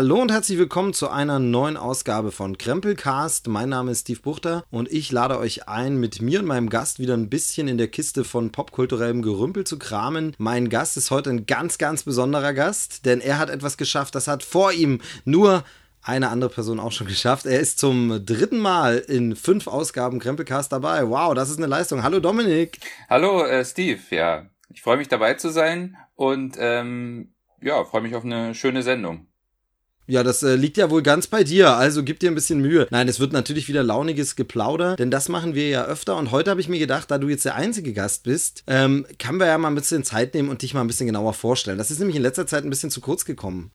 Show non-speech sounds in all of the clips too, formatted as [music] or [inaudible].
Hallo und herzlich willkommen zu einer neuen Ausgabe von Krempelcast. Mein Name ist Steve Buchter und ich lade euch ein, mit mir und meinem Gast wieder ein bisschen in der Kiste von popkulturellem Gerümpel zu kramen. Mein Gast ist heute ein ganz, ganz besonderer Gast, denn er hat etwas geschafft, das hat vor ihm nur eine andere Person auch schon geschafft. Er ist zum dritten Mal in fünf Ausgaben Krempelcast dabei. Wow, das ist eine Leistung. Hallo Dominik. Hallo äh, Steve, ja. Ich freue mich dabei zu sein und ähm, ja, freue mich auf eine schöne Sendung. Ja, das äh, liegt ja wohl ganz bei dir, also gib dir ein bisschen Mühe. Nein, es wird natürlich wieder launiges Geplauder, denn das machen wir ja öfter. Und heute habe ich mir gedacht, da du jetzt der einzige Gast bist, ähm, können wir ja mal ein bisschen Zeit nehmen und dich mal ein bisschen genauer vorstellen. Das ist nämlich in letzter Zeit ein bisschen zu kurz gekommen.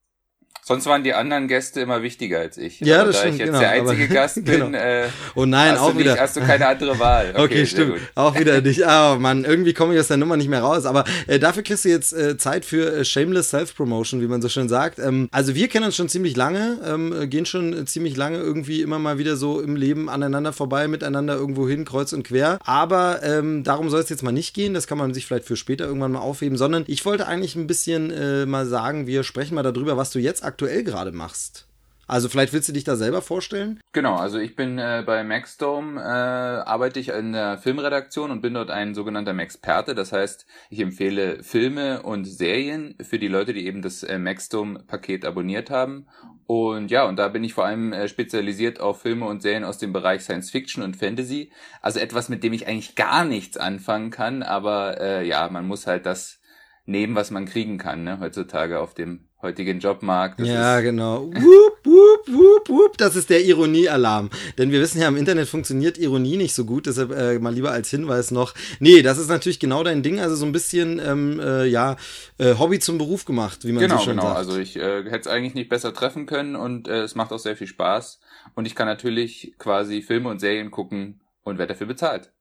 Sonst waren die anderen Gäste immer wichtiger als ich. Ja, aber das da stimmt. ich jetzt genau, der einzige aber, [laughs] Gast bin, genau. äh, oh nein, auch wieder. nicht, hast du keine andere Wahl. [laughs] Okay, Okay, stimmt. Auch wieder [laughs] nicht. Ah, Mann, irgendwie komme ich aus der Nummer nicht mehr raus. Aber äh, dafür kriegst du jetzt äh, Zeit für äh, Shameless Self-Promotion, wie man so schön sagt. Ähm, also wir kennen uns schon ziemlich lange, ähm, gehen schon äh, ziemlich lange irgendwie immer mal wieder so im Leben aneinander vorbei, miteinander irgendwo hin, kreuz und quer. Aber ähm, darum soll es jetzt mal nicht gehen. Das kann man sich vielleicht für später irgendwann mal aufheben, sondern ich wollte eigentlich ein bisschen äh, mal sagen, wir sprechen mal darüber, was du jetzt aktuell gerade machst. Also vielleicht willst du dich da selber vorstellen? Genau, also ich bin äh, bei Maxdome, äh, arbeite ich in der Filmredaktion und bin dort ein sogenannter Maxperte. Das heißt, ich empfehle Filme und Serien für die Leute, die eben das äh, Maxdome-Paket abonniert haben. Und ja, und da bin ich vor allem äh, spezialisiert auf Filme und Serien aus dem Bereich Science Fiction und Fantasy. Also etwas, mit dem ich eigentlich gar nichts anfangen kann, aber äh, ja, man muss halt das nehmen, was man kriegen kann, ne, heutzutage auf dem heutigen Jobmarkt. Das ja, ist, genau. [laughs] Wup, wup, wup, wup. Das ist der Ironiealarm. Denn wir wissen ja, im Internet funktioniert Ironie nicht so gut, deshalb äh, mal lieber als Hinweis noch. Nee, das ist natürlich genau dein Ding, also so ein bisschen, ähm, äh, ja, äh, Hobby zum Beruf gemacht, wie man Genau, so schön genau. sagt. Also ich äh, hätte es eigentlich nicht besser treffen können und äh, es macht auch sehr viel Spaß. Und ich kann natürlich quasi Filme und Serien gucken und werde dafür bezahlt.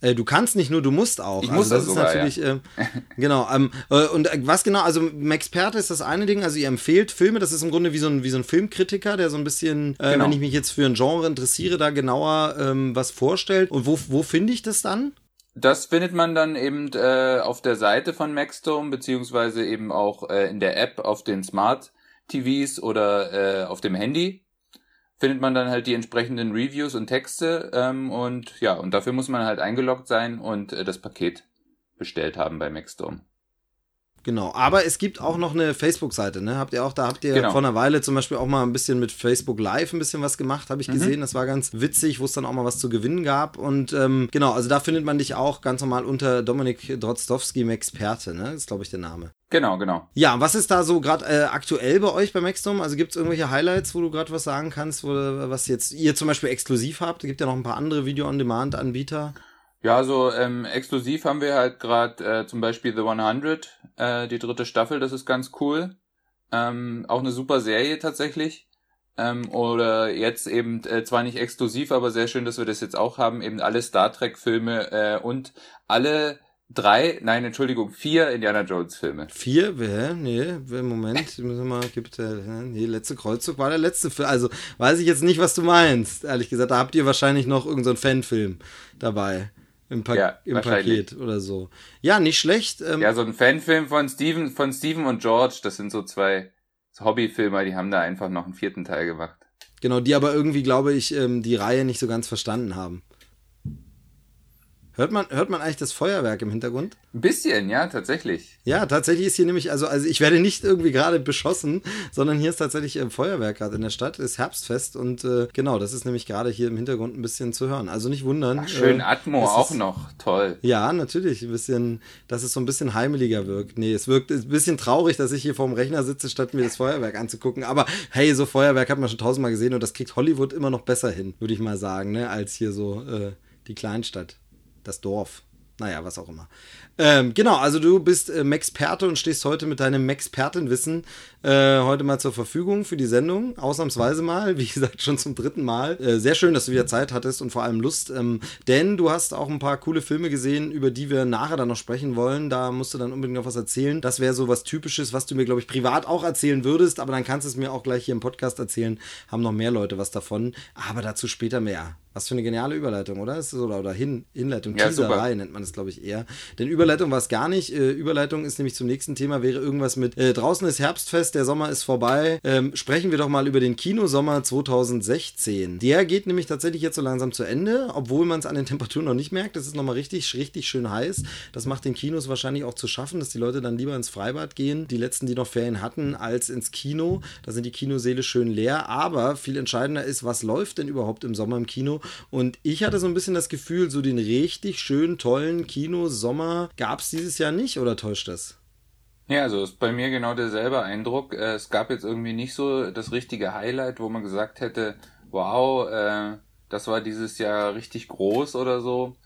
Äh, du kannst nicht nur, du musst auch. Ich also muss das das ist sogar, natürlich, ähm, genau. Ähm, äh, und äh, was genau, also Maxperte ist das eine Ding, also ihr empfehlt Filme, das ist im Grunde wie so ein, wie so ein Filmkritiker, der so ein bisschen, äh, Genau. wenn ich mich jetzt für ein Genre interessiere, da genauer ähm, was vorstellt. Und wo, wo finde ich das dann? Das findet man dann eben äh, auf der Seite von Maxdome, beziehungsweise eben auch äh, in der App auf den Smart TVs oder äh, auf dem Handy. Findet man dann halt die entsprechenden Reviews und Texte ähm, und ja, und dafür muss man halt eingeloggt sein und äh, das Paket bestellt haben bei Maxdome. Genau, aber es gibt auch noch eine Facebook-Seite, ne? Habt ihr auch, da habt ihr Genau. vor einer Weile zum Beispiel auch mal ein bisschen mit Facebook Live ein bisschen was gemacht, habe ich Mhm. gesehen. Das war ganz witzig, wo es dann auch mal was zu gewinnen gab. Und ähm, genau, also da findet man dich auch ganz normal unter Dominik Drozdowski Maxperte, ne? Das ist, glaube ich, der Name. Genau, genau. Ja, was ist da so gerade äh, aktuell bei euch bei Maxdome? Also gibt es irgendwelche Highlights, wo du gerade was sagen kannst, wo, was jetzt ihr zum Beispiel exklusiv habt? Es gibt ja noch ein paar andere Video-on-Demand-Anbieter. Ja, so ähm, exklusiv haben wir halt gerade äh, zum Beispiel The 100, äh, die dritte Staffel, das ist ganz cool. Ähm, auch eine super Serie tatsächlich. Ähm, oder jetzt eben äh, zwar nicht exklusiv, aber sehr schön, dass wir das jetzt auch haben. Eben alle Star Trek-Filme äh, und alle drei, nein, Entschuldigung, vier Indiana Jones-Filme. Vier? Hä? Nee, Moment, müssen wir mal, gibt nee, letzte Kreuzzug war der letzte Film. Also weiß ich jetzt nicht, was du meinst. Ehrlich gesagt, da habt ihr wahrscheinlich noch irgendeinen so Fanfilm dabei. Im, pa Ja, im. Paket oder so. Ja, nicht schlecht. Ähm, Ja, so ein Fanfilm von Steven, von Steven und George, das sind so zwei Hobbyfilmer, die haben da einfach noch einen vierten Teil gemacht. Genau, die aber irgendwie, glaube ich, ähm, die Reihe nicht so ganz verstanden haben. Hört man, hört man eigentlich das Feuerwerk im Hintergrund? Ein bisschen, ja, tatsächlich. Ja, tatsächlich ist hier nämlich, also, also ich werde nicht irgendwie gerade beschossen, sondern hier ist tatsächlich äh, Feuerwerk gerade in der Stadt, ist Herbstfest und äh, genau, das ist nämlich gerade hier im Hintergrund ein bisschen zu hören. Also nicht wundern. Ach, schön äh, Atmo auch ist- noch, toll. Ja, natürlich, ein bisschen, dass es so ein bisschen heimeliger wirkt. Nee, es wirkt ein bisschen traurig, dass ich hier vorm Rechner sitze, statt mir das Feuerwerk anzugucken. Aber hey, so Feuerwerk hat man schon tausendmal gesehen und das kriegt Hollywood immer noch besser hin, würde ich mal sagen, ne, als hier so äh, die Kleinstadt, das Dorf. Naja, was auch immer. Ähm, genau, also du bist äh, Maxperte und stehst heute mit deinem Maxpertenwissen äh, heute mal zur Verfügung für die Sendung. Ausnahmsweise mal, wie gesagt, schon zum dritten Mal. Äh, sehr schön, dass du wieder Zeit hattest und vor allem Lust. Ähm, denn du hast auch ein paar coole Filme gesehen, über die wir nachher dann noch sprechen wollen. Da musst du dann unbedingt noch was erzählen. Das wäre so was Typisches, was du mir, glaube ich, privat auch erzählen würdest. Aber dann kannst du es mir auch gleich hier im Podcast erzählen. Haben noch mehr Leute was davon. Aber dazu später mehr. Was für eine geniale Überleitung, oder? Ist das, oder, oder Hin, Hinleitung, Ja, Teaserei super. nennt man es, glaube ich, eher. Denn Überleitung war es gar nicht. Äh, Überleitung ist nämlich zum nächsten Thema, wäre irgendwas mit äh, draußen ist Herbstfest, der Sommer ist vorbei. Ähm, sprechen wir doch mal über den Kinosommer 2016. Der geht nämlich tatsächlich jetzt so langsam zu Ende, obwohl man es an den Temperaturen noch nicht merkt. Es ist nochmal richtig, richtig schön heiß. Das macht den Kinos wahrscheinlich auch zu schaffen, dass die Leute dann lieber ins Freibad gehen, die letzten, die noch Ferien hatten, als ins Kino. Da sind die Kinoseele schön leer. Aber viel entscheidender ist, was läuft denn überhaupt im Sommer im Kino? Und ich hatte so ein bisschen das Gefühl, so den richtig schönen, tollen Kino-Sommer gab es dieses Jahr nicht, oder täuscht das? Ja, also ist bei mir genau derselbe Eindruck. Äh, es gab jetzt irgendwie nicht so das richtige Highlight, wo man gesagt hätte, wow, äh, das war dieses Jahr richtig groß oder so.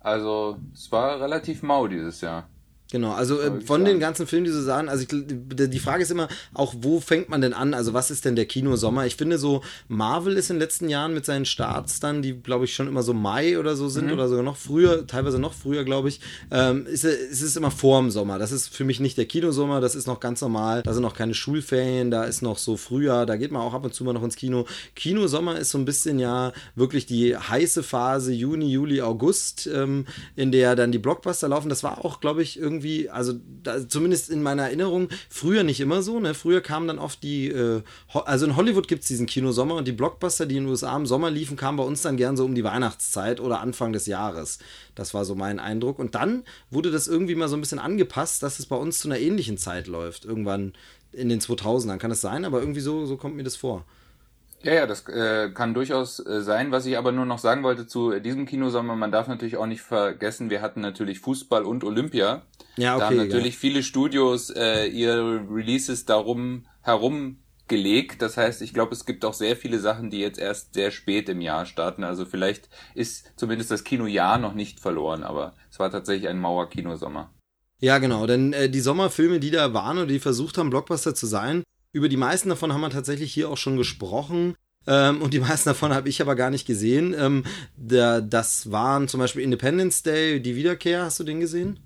Also es war relativ mau dieses Jahr. Genau, also äh, von den ganzen Filmen, die so sagen, also ich, die Frage ist immer auch, wo fängt man denn an? Also was ist denn der Kinosommer? Ich finde so, Marvel ist in den letzten Jahren mit seinen Starts dann, die glaube ich schon immer so Mai oder so sind mhm. oder sogar noch früher, teilweise noch früher, glaube ich, ähm, ist, ist es immer vor dem Sommer. Das ist für mich nicht der Kinosommer, das ist noch ganz normal. Da sind noch keine Schulferien, da ist noch so Frühjahr, da geht man auch ab und zu mal noch ins Kino. Kinosommer ist so ein bisschen ja wirklich die heiße Phase Juni, Juli, August, ähm, in der dann die Blockbuster laufen. Das war auch, glaube ich, irgendwie irgendwie, also da, zumindest in meiner Erinnerung, früher nicht immer so. Ne? Früher kamen dann oft die, äh, also in Hollywood gibt es diesen Kinosommer und die Blockbuster, die in den USA im Sommer liefen, kamen bei uns dann gern so um die Weihnachtszeit oder Anfang des Jahres. Das war so mein Eindruck. Und dann wurde das irgendwie mal so ein bisschen angepasst, dass es bei uns zu einer ähnlichen Zeit läuft. Irgendwann in den 2000ern kann es sein, aber irgendwie so, so kommt mir das vor. Ja, ja, das äh, kann durchaus äh, sein. Was ich aber nur noch sagen wollte zu diesem Kinosommer, man darf natürlich auch nicht vergessen, wir hatten natürlich Fußball und Olympia. Ja, okay. Da haben natürlich ja. viele Studios äh, ihre Releases darum herum gelegt. Das heißt, ich glaube, es gibt auch sehr viele Sachen, die jetzt erst sehr spät im Jahr starten. Also vielleicht ist zumindest das Kinojahr noch nicht verloren, aber es war tatsächlich ein Mauerkinosommer. Ja, genau, denn äh, die Sommerfilme, die da waren oder die versucht haben, Blockbuster zu sein, über die meisten davon haben wir tatsächlich hier auch schon gesprochen. Ähm, und die [laughs] meisten davon habe ich aber gar nicht gesehen. Ähm, der, das waren zum Beispiel Independence Day, die Wiederkehr. Hast du den gesehen?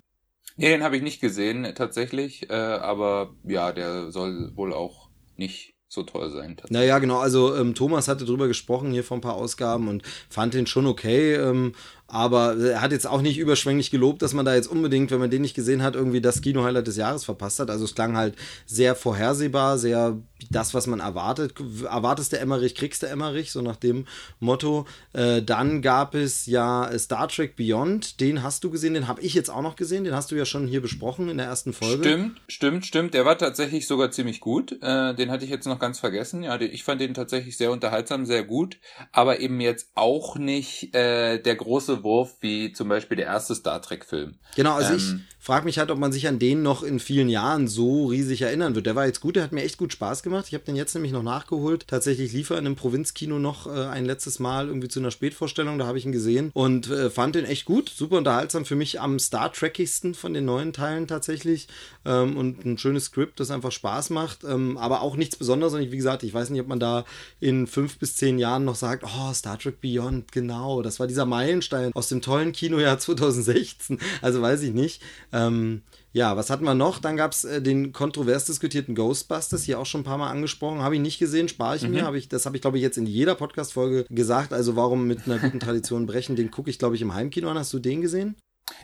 Nee, den habe ich nicht gesehen, tatsächlich. Äh, aber ja, der soll wohl auch nicht so toll sein. Naja, genau. Also ähm, Thomas hatte drüber gesprochen hier vor ein paar Ausgaben und fand den schon okay. Ähm, aber er hat jetzt auch nicht überschwänglich gelobt, dass man da jetzt unbedingt, wenn man den nicht gesehen hat, irgendwie das Kino-Highlight des Jahres verpasst hat. Also es klang halt sehr vorhersehbar, sehr das, was man erwartet. Erwartest du Emmerich, kriegst du Emmerich, so nach dem Motto. Äh, dann gab es ja Star Trek Beyond, den hast du gesehen, den habe ich jetzt auch noch gesehen, den hast du ja schon hier besprochen in der ersten Folge. Stimmt, stimmt, stimmt. Der war tatsächlich sogar ziemlich gut. Äh, den hatte ich jetzt noch ganz vergessen. Ja, ich fand den tatsächlich sehr unterhaltsam, sehr gut, aber eben jetzt auch nicht äh, der große Wurf wie zum Beispiel der erste Star Trek-Film. Genau, also ähm, ich frage mich halt, ob man sich an den noch in vielen Jahren so riesig erinnern wird. Der war jetzt gut, der hat mir echt gut Spaß gemacht. Ich habe den jetzt nämlich noch nachgeholt. Tatsächlich lief er in einem Provinzkino noch äh, ein letztes Mal irgendwie zu einer Spätvorstellung, da habe ich ihn gesehen und äh, fand den echt gut, super unterhaltsam. Für mich am Star Trekigsten von den neuen Teilen tatsächlich ähm, und ein schönes Skript, das einfach Spaß macht, ähm, aber auch nichts Besonderes. Und wie gesagt, ich weiß nicht, ob man da in fünf bis zehn Jahren noch sagt, oh, Star Trek Beyond, genau, das war dieser Meilenstein aus dem tollen Kinojahr [laughs] 2016. Also weiß ich nicht. Ähm, ja, was hatten wir noch? Dann gab es äh, den kontrovers diskutierten Ghostbusters, hier auch schon ein paar Mal angesprochen. Habe ich nicht gesehen, spare ich mhm. mir. Hab ich, das habe ich, glaube ich, jetzt in jeder Podcast-Folge gesagt. Also warum mit einer guten Tradition brechen? Den gucke ich, glaube ich, im Heimkino an. Hast du den gesehen?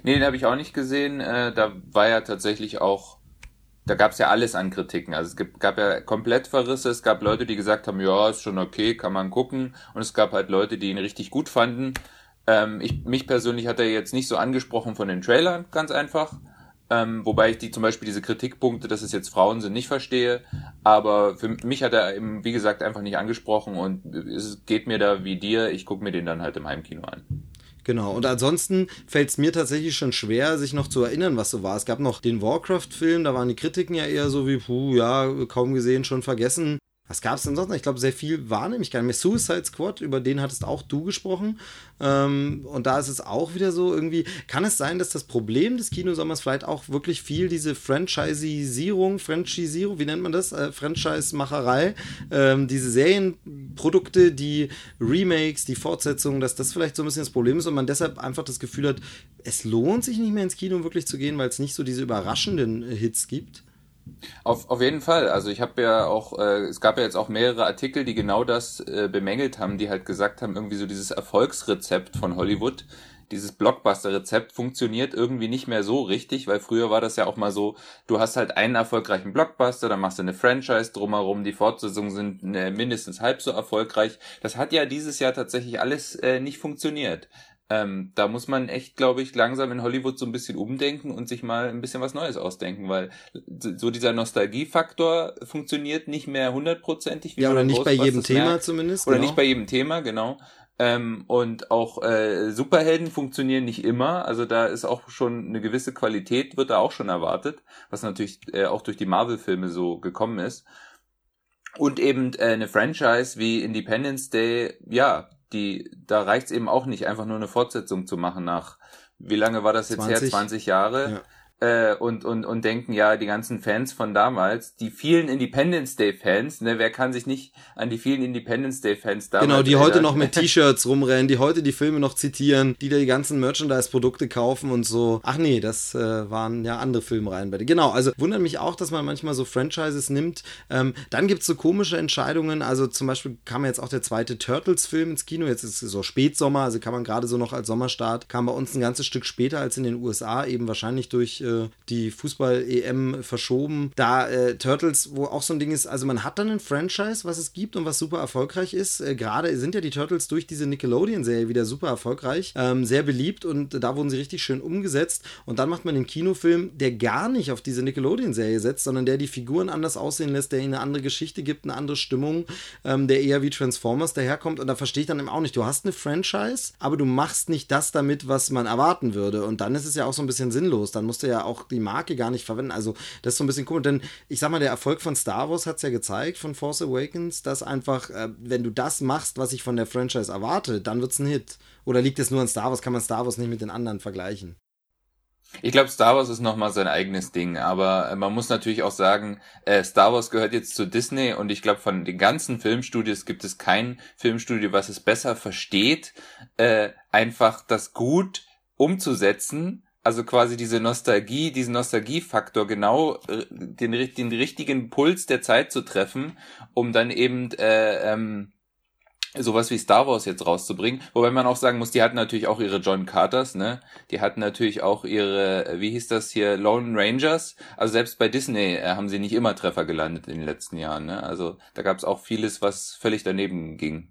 Nee, den habe ich auch nicht gesehen. Äh, da war ja tatsächlich auch da gab es ja alles an Kritiken. Also es gibt, gab ja komplett Verrisse, es gab Leute, die gesagt haben, ja, ist schon okay, kann man gucken. Und es gab halt Leute, die ihn richtig gut fanden. Ähm, ich, mich persönlich hat er jetzt nicht so angesprochen von den Trailern, ganz einfach. Ähm, wobei ich die zum Beispiel diese Kritikpunkte, dass es jetzt Frauen sind, nicht verstehe. Aber für mich hat er eben, wie gesagt, einfach nicht angesprochen und es geht mir da wie dir, ich gucke mir den dann halt im Heimkino an. Genau, und ansonsten fällt es mir tatsächlich schon schwer, sich noch zu erinnern, was so war. Es gab noch den Warcraft-Film, da waren die Kritiken ja eher so wie, puh, ja, kaum gesehen, schon vergessen. Was gab es denn sonst noch? Ich glaube, sehr viel war nämlich gar nicht mehr. Suicide Squad, über den hattest auch du gesprochen. Ähm, und da ist es auch wieder so irgendwie. Kann es sein, dass das Problem des Kinosommers vielleicht auch wirklich viel diese Franchisierung, Franchisierung, wie nennt man das? Äh, Franchise-Macherei, ähm, diese Serienprodukte, die Remakes, die Fortsetzungen, dass das vielleicht so ein bisschen das Problem ist und man deshalb einfach das Gefühl hat, es lohnt sich nicht mehr ins Kino wirklich zu gehen, weil es nicht so diese überraschenden Hits gibt? Auf, auf jeden Fall. Also ich habe ja auch, äh, es gab ja jetzt auch mehrere Artikel, die genau das äh, bemängelt haben, die halt gesagt haben, irgendwie so dieses Erfolgsrezept von Hollywood, dieses Blockbuster-Rezept funktioniert irgendwie nicht mehr so richtig, weil früher war das ja auch mal so, du hast halt einen erfolgreichen Blockbuster, dann machst du eine Franchise drumherum, die Fortsetzungen sind äh, mindestens halb so erfolgreich. Das hat ja dieses Jahr tatsächlich alles äh, nicht funktioniert. Ähm, da muss man echt, glaube ich, langsam in Hollywood so ein bisschen umdenken und sich mal ein bisschen was Neues ausdenken, weil so dieser Nostalgiefaktor funktioniert nicht mehr hundertprozentig. Ja, oder nicht bei jedem Thema merkt. zumindest. Oder genau. nicht bei jedem Thema, genau. Ähm, und auch äh, Superhelden funktionieren nicht immer. Also da ist auch schon eine gewisse Qualität, wird da auch schon erwartet, was natürlich äh, auch durch die Marvel-Filme so gekommen ist. Und eben äh, eine Franchise wie Independence Day, ja, die, da reicht's eben auch nicht, einfach nur eine Fortsetzung zu machen nach, wie lange war das jetzt 20, her? 20 Jahre. Ja äh, und, und, und denken, ja, die ganzen Fans von damals, die vielen Independence Day Fans, ne, wer kann sich nicht an die vielen Independence Day Fans damals Genau, die erinnern? heute noch mit T-Shirts rumrennen, die heute die Filme noch zitieren, die da die ganzen Merchandise-Produkte kaufen und so. Ach nee, das äh, waren ja andere Filmreihen bei dir. Genau, also wundert mich auch, dass man manchmal so Franchises nimmt. Ähm, dann gibt's so komische Entscheidungen, also zum Beispiel kam jetzt auch der zweite Turtles-Film ins Kino, jetzt ist es so Spätsommer, also kann man gerade so noch als Sommerstart, kam bei uns ein ganzes Stück später als in den USA, eben wahrscheinlich durch äh, die Fußball-EM verschoben. Da äh, Turtles, wo auch so ein Ding ist, also man hat dann ein Franchise, was es gibt und was super erfolgreich ist. Äh, Gerade sind ja die Turtles durch diese Nickelodeon-Serie wieder super erfolgreich, ähm, sehr beliebt und da wurden sie richtig schön umgesetzt. Und dann macht man den Kinofilm, der gar nicht auf diese Nickelodeon-Serie setzt, sondern der die Figuren anders aussehen lässt, der ihnen eine andere Geschichte gibt, eine andere Stimmung, ähm, der eher wie Transformers daherkommt. Und da verstehe ich dann eben auch nicht, du hast eine Franchise, aber du machst nicht das damit, was man erwarten würde. Und dann ist es ja auch so ein bisschen sinnlos. Dann musst du ja auch die Marke gar nicht verwenden. Also das ist so ein bisschen cool. Denn ich sag mal, der Erfolg von Star Wars hat es ja gezeigt, von Force Awakens, dass einfach, äh, wenn du das machst, was ich von der Franchise erwarte, dann wird es ein Hit. Oder liegt es nur an Star Wars? Kann man Star Wars nicht mit den anderen vergleichen? Ich glaube, Star Wars ist nochmal sein eigenes Ding, aber äh, man muss natürlich auch sagen, äh, Star Wars gehört jetzt zu Disney und ich glaube, von den ganzen Filmstudios gibt es kein Filmstudio, was es besser versteht, äh, einfach das gut umzusetzen also quasi diese Nostalgie, diesen Nostalgiefaktor genau äh, den, den richtigen Puls der Zeit zu treffen, um dann eben äh, ähm, sowas wie Star Wars jetzt rauszubringen. Wobei man auch sagen muss, die hatten natürlich auch ihre John Carters, ne? Die hatten natürlich auch ihre, äh, wie hieß das hier, Lone Rangers. Also selbst bei Disney äh, haben sie nicht immer Treffer gelandet in den letzten Jahren, ne? Also da gab es auch vieles, was völlig daneben ging.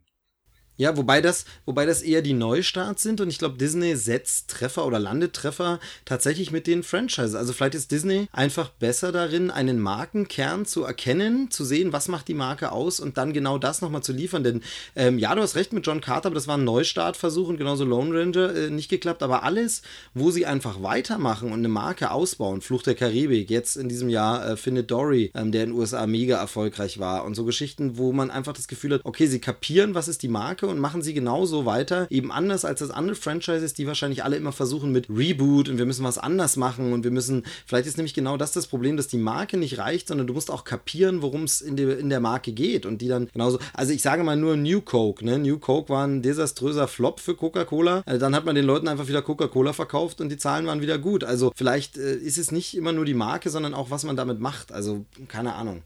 Ja, wobei das, wobei das eher die Neustarts sind und ich glaube, Disney setzt Treffer oder Landetreffer tatsächlich mit den Franchises. Also vielleicht ist Disney einfach besser darin, einen Markenkern zu erkennen, zu sehen, was macht die Marke aus und dann genau das nochmal zu liefern. Denn ähm, ja, du hast recht mit John Carter, aber das war ein Neustartversuch und genauso Lone Ranger äh, nicht geklappt. Aber alles, wo sie einfach weitermachen und eine Marke ausbauen, Fluch der Karibik, jetzt in diesem Jahr äh, Findet Dory, ähm, der in den USA mega erfolgreich war und so Geschichten, wo man einfach das Gefühl hat, okay, sie kapieren, was ist die Marke und machen sie genauso weiter. Eben anders als das andere Franchises, die wahrscheinlich alle immer versuchen mit Reboot und wir müssen was anders machen und wir müssen, vielleicht ist nämlich genau das das Problem, dass die Marke nicht reicht, sondern du musst auch kapieren, worum es in, in der Marke geht und die dann genauso, also ich sage mal nur New Coke, ne? New Coke war ein desaströser Flop für Coca-Cola. Also dann hat man den Leuten einfach wieder Coca-Cola verkauft und die Zahlen waren wieder gut. Also vielleicht äh, ist es nicht immer nur die Marke, sondern auch was man damit macht. Also keine Ahnung.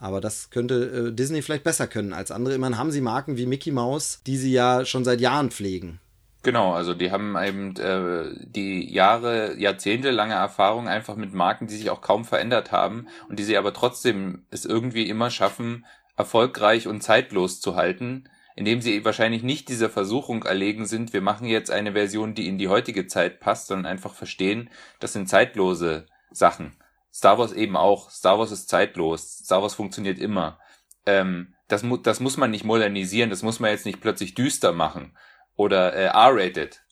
Aber das könnte äh, Disney vielleicht besser können als andere. Immerhin haben sie Marken wie Mickey Mouse, die sie ja schon seit Jahren pflegen. Genau, also die haben eben äh, die Jahre, jahrzehntelange Erfahrung einfach mit Marken, die sich auch kaum verändert haben und die sie aber trotzdem es irgendwie immer schaffen, erfolgreich und zeitlos zu halten, indem sie wahrscheinlich nicht dieser Versuchung erlegen sind, wir machen jetzt eine Version, die in die heutige Zeit passt, sondern einfach verstehen, das sind zeitlose Sachen. Star Wars eben auch. Star Wars ist zeitlos. Star Wars funktioniert immer. Ähm, das, mu das muss man nicht modernisieren, das muss man jetzt nicht plötzlich düster machen oder äh, R-rated.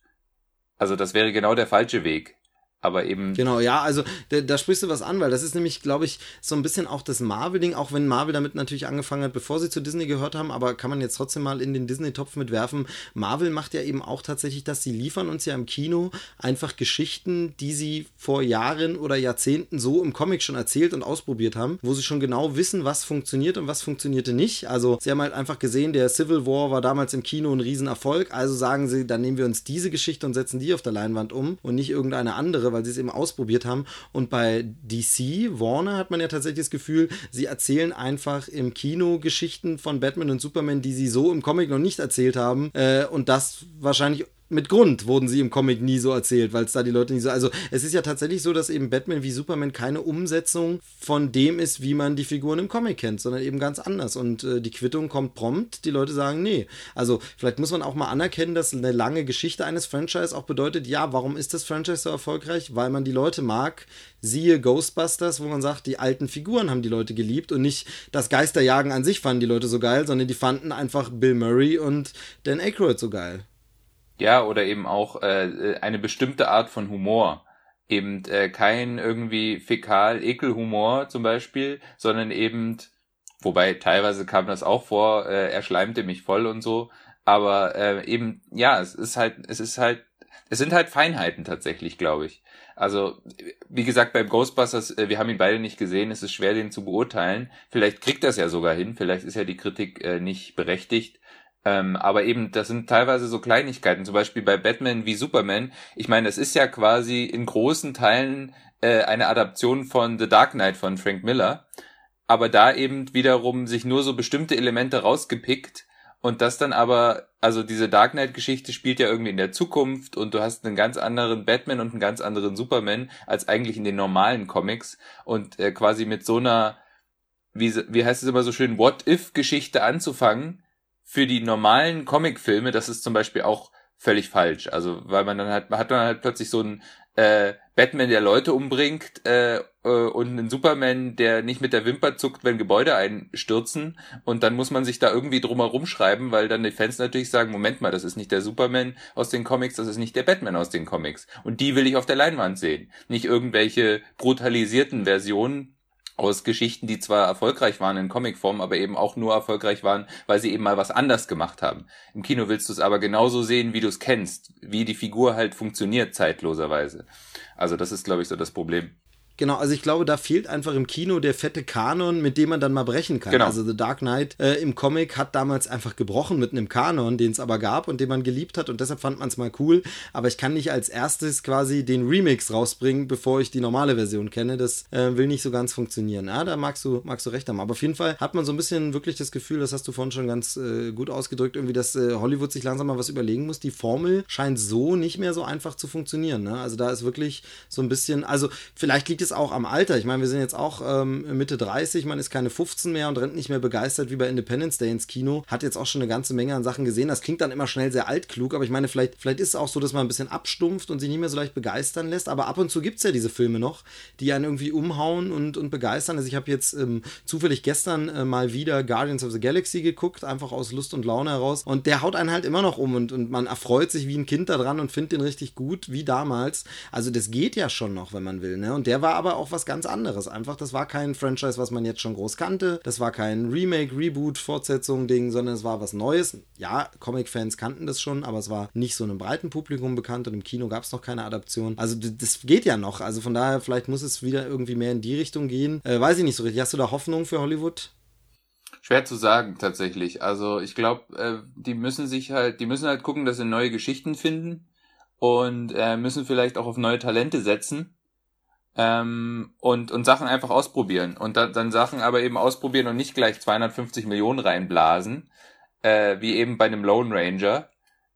Also das wäre genau der falsche Weg aber eben. Genau, ja, also da, da, sprichst du was an, weil das ist nämlich, glaube ich, so ein bisschen auch das Marvel-Ding, auch wenn Marvel damit natürlich angefangen hat, bevor sie zu Disney gehört haben, aber kann man jetzt trotzdem mal in den Disney-Topf mitwerfen. Marvel macht ja eben auch tatsächlich, dass sie liefern uns ja im Kino einfach Geschichten, die sie vor Jahren oder Jahrzehnten so im Comic schon erzählt und ausprobiert haben, wo sie schon genau wissen, was funktioniert und was funktionierte nicht. Also sie haben halt einfach gesehen, der Civil War war damals im Kino ein Riesenerfolg, also sagen sie, dann nehmen wir uns diese Geschichte und setzen die auf der Leinwand um und nicht irgendeine andere wäre, weil sie es eben ausprobiert haben. Und bei DC, Warner, hat man ja tatsächlich das Gefühl, sie erzählen einfach im Kino Geschichten von Batman und Superman, die sie so im Comic noch nicht erzählt haben. Äh, und das wahrscheinlich mit Grund wurden sie im Comic nie so erzählt, weil es da die Leute nie so. Also es ist ja tatsächlich so, dass eben Batman wie Superman keine Umsetzung von dem ist, wie man die Figuren im Comic kennt, sondern eben ganz anders. Und äh, die Quittung kommt prompt, die Leute sagen, nee. Also vielleicht muss man auch mal anerkennen, dass eine lange Geschichte eines Franchise auch bedeutet, ja, warum ist das Franchise so erfolgreich? Weil man die Leute mag. Siehe Ghostbusters, wo man sagt, die alten Figuren haben die Leute geliebt und nicht das Geisterjagen an sich fanden die Leute so geil, sondern die fanden einfach Bill Murray und Dan Aykroyd so geil. Ja, oder eben auch äh, eine bestimmte Art von Humor. Eben äh, kein irgendwie fäkal-Ekelhumor zum Beispiel, sondern eben, wobei teilweise kam das auch vor, äh, er schleimte mich voll und so. Aber äh, eben, ja, es ist halt, es ist halt, es sind halt Feinheiten tatsächlich, glaube ich. Also, wie gesagt, beim Ghostbusters, äh, wir haben ihn beide nicht gesehen, es ist schwer, den zu beurteilen. Vielleicht kriegt das ja sogar hin, vielleicht ist ja die Kritik äh, nicht berechtigt. Ähm, aber eben, das sind teilweise so Kleinigkeiten, zum Beispiel bei Batman wie Superman. Ich meine, das ist ja quasi in großen Teilen äh, eine Adaption von The Dark Knight von Frank Miller, aber da eben wiederum sich nur so bestimmte Elemente rausgepickt und das dann aber, also diese Dark Knight-Geschichte spielt ja irgendwie in der Zukunft und du hast einen ganz anderen Batman und einen ganz anderen Superman als eigentlich in den normalen Comics und äh, quasi mit so einer, wie, wie heißt es immer so schön, What-If-Geschichte anzufangen, für die normalen Comicfilme, das ist zum Beispiel auch völlig falsch. Also, weil man dann halt, hat man halt plötzlich so einen äh, Batman, der Leute umbringt, äh, äh, und einen Superman, der nicht mit der Wimper zuckt, wenn Gebäude einstürzen. Und dann muss man sich da irgendwie drumherum schreiben, weil dann die Fans natürlich sagen, Moment mal, das ist nicht der Superman aus den Comics, das ist nicht der Batman aus den Comics. Und die will ich auf der Leinwand sehen. Nicht irgendwelche brutalisierten Versionen, aus Geschichten, die zwar erfolgreich waren in Comicform, aber eben auch nur erfolgreich waren, weil sie eben mal was anders gemacht haben. Im Kino willst du es aber genauso sehen, wie du es kennst, wie die Figur halt funktioniert zeitloserweise. Also das ist, glaube ich, so das Problem. Genau, also ich glaube, da fehlt einfach im Kino der fette Kanon, mit dem man dann mal brechen kann. Genau. Also The Dark Knight äh, im Comic hat damals einfach gebrochen mit einem Kanon, den es aber gab und den man geliebt hat und deshalb fand man es mal cool. Aber ich kann nicht als erstes quasi den Remix rausbringen, bevor ich die normale Version kenne. Das äh, will nicht so ganz funktionieren. Ja, da magst du, magst du recht haben. Aber auf jeden Fall hat man so ein bisschen wirklich das Gefühl, das hast du vorhin schon ganz äh, gut ausgedrückt, irgendwie, dass äh, Hollywood sich langsam mal was überlegen muss. Die Formel scheint so nicht mehr so einfach zu funktionieren. Ne? Also da ist wirklich so ein bisschen, also vielleicht liegt es auch am Alter. Ich meine, wir sind jetzt auch ähm, Mitte 30, man ist keine 15 mehr und rennt nicht mehr begeistert wie bei Independence Day ins Kino. Hat jetzt auch schon eine ganze Menge an Sachen gesehen. Das klingt dann immer schnell sehr altklug, aber ich meine, vielleicht, vielleicht ist es auch so, dass man ein bisschen abstumpft und sich nicht mehr so leicht begeistern lässt. Aber ab und zu gibt es ja diese Filme noch, die einen irgendwie umhauen und, und begeistern. Also ich habe jetzt ähm, zufällig gestern äh, mal wieder Guardians of the Galaxy geguckt, einfach aus Lust und Laune heraus. Und der haut einen halt immer noch um und, und man erfreut sich wie ein Kind daran und findet den richtig gut, wie damals. Also das geht ja schon noch, wenn man will. Ne? Und der war aber auch was ganz anderes. Einfach, das war kein Franchise, was man jetzt schon groß kannte. Das war kein Remake, Reboot, Fortsetzung, Ding, sondern es war was Neues. Ja, Comic-Fans kannten das schon, aber es war nicht so einem breiten Publikum bekannt und im Kino gab es noch keine Adaption. Also das geht ja noch. Also von daher, vielleicht muss es wieder irgendwie mehr in die Richtung gehen. Äh, weiß ich nicht so richtig. Hast du da Hoffnung für Hollywood? Schwer zu sagen, tatsächlich. Also ich glaube, äh, die müssen sich halt, die müssen halt gucken, dass sie neue Geschichten finden und äh, müssen vielleicht auch auf neue Talente setzen ähm, und, und Sachen einfach ausprobieren. Und da, dann Sachen aber eben ausprobieren und nicht gleich 250 Millionen reinblasen, äh, wie eben bei einem Lone Ranger.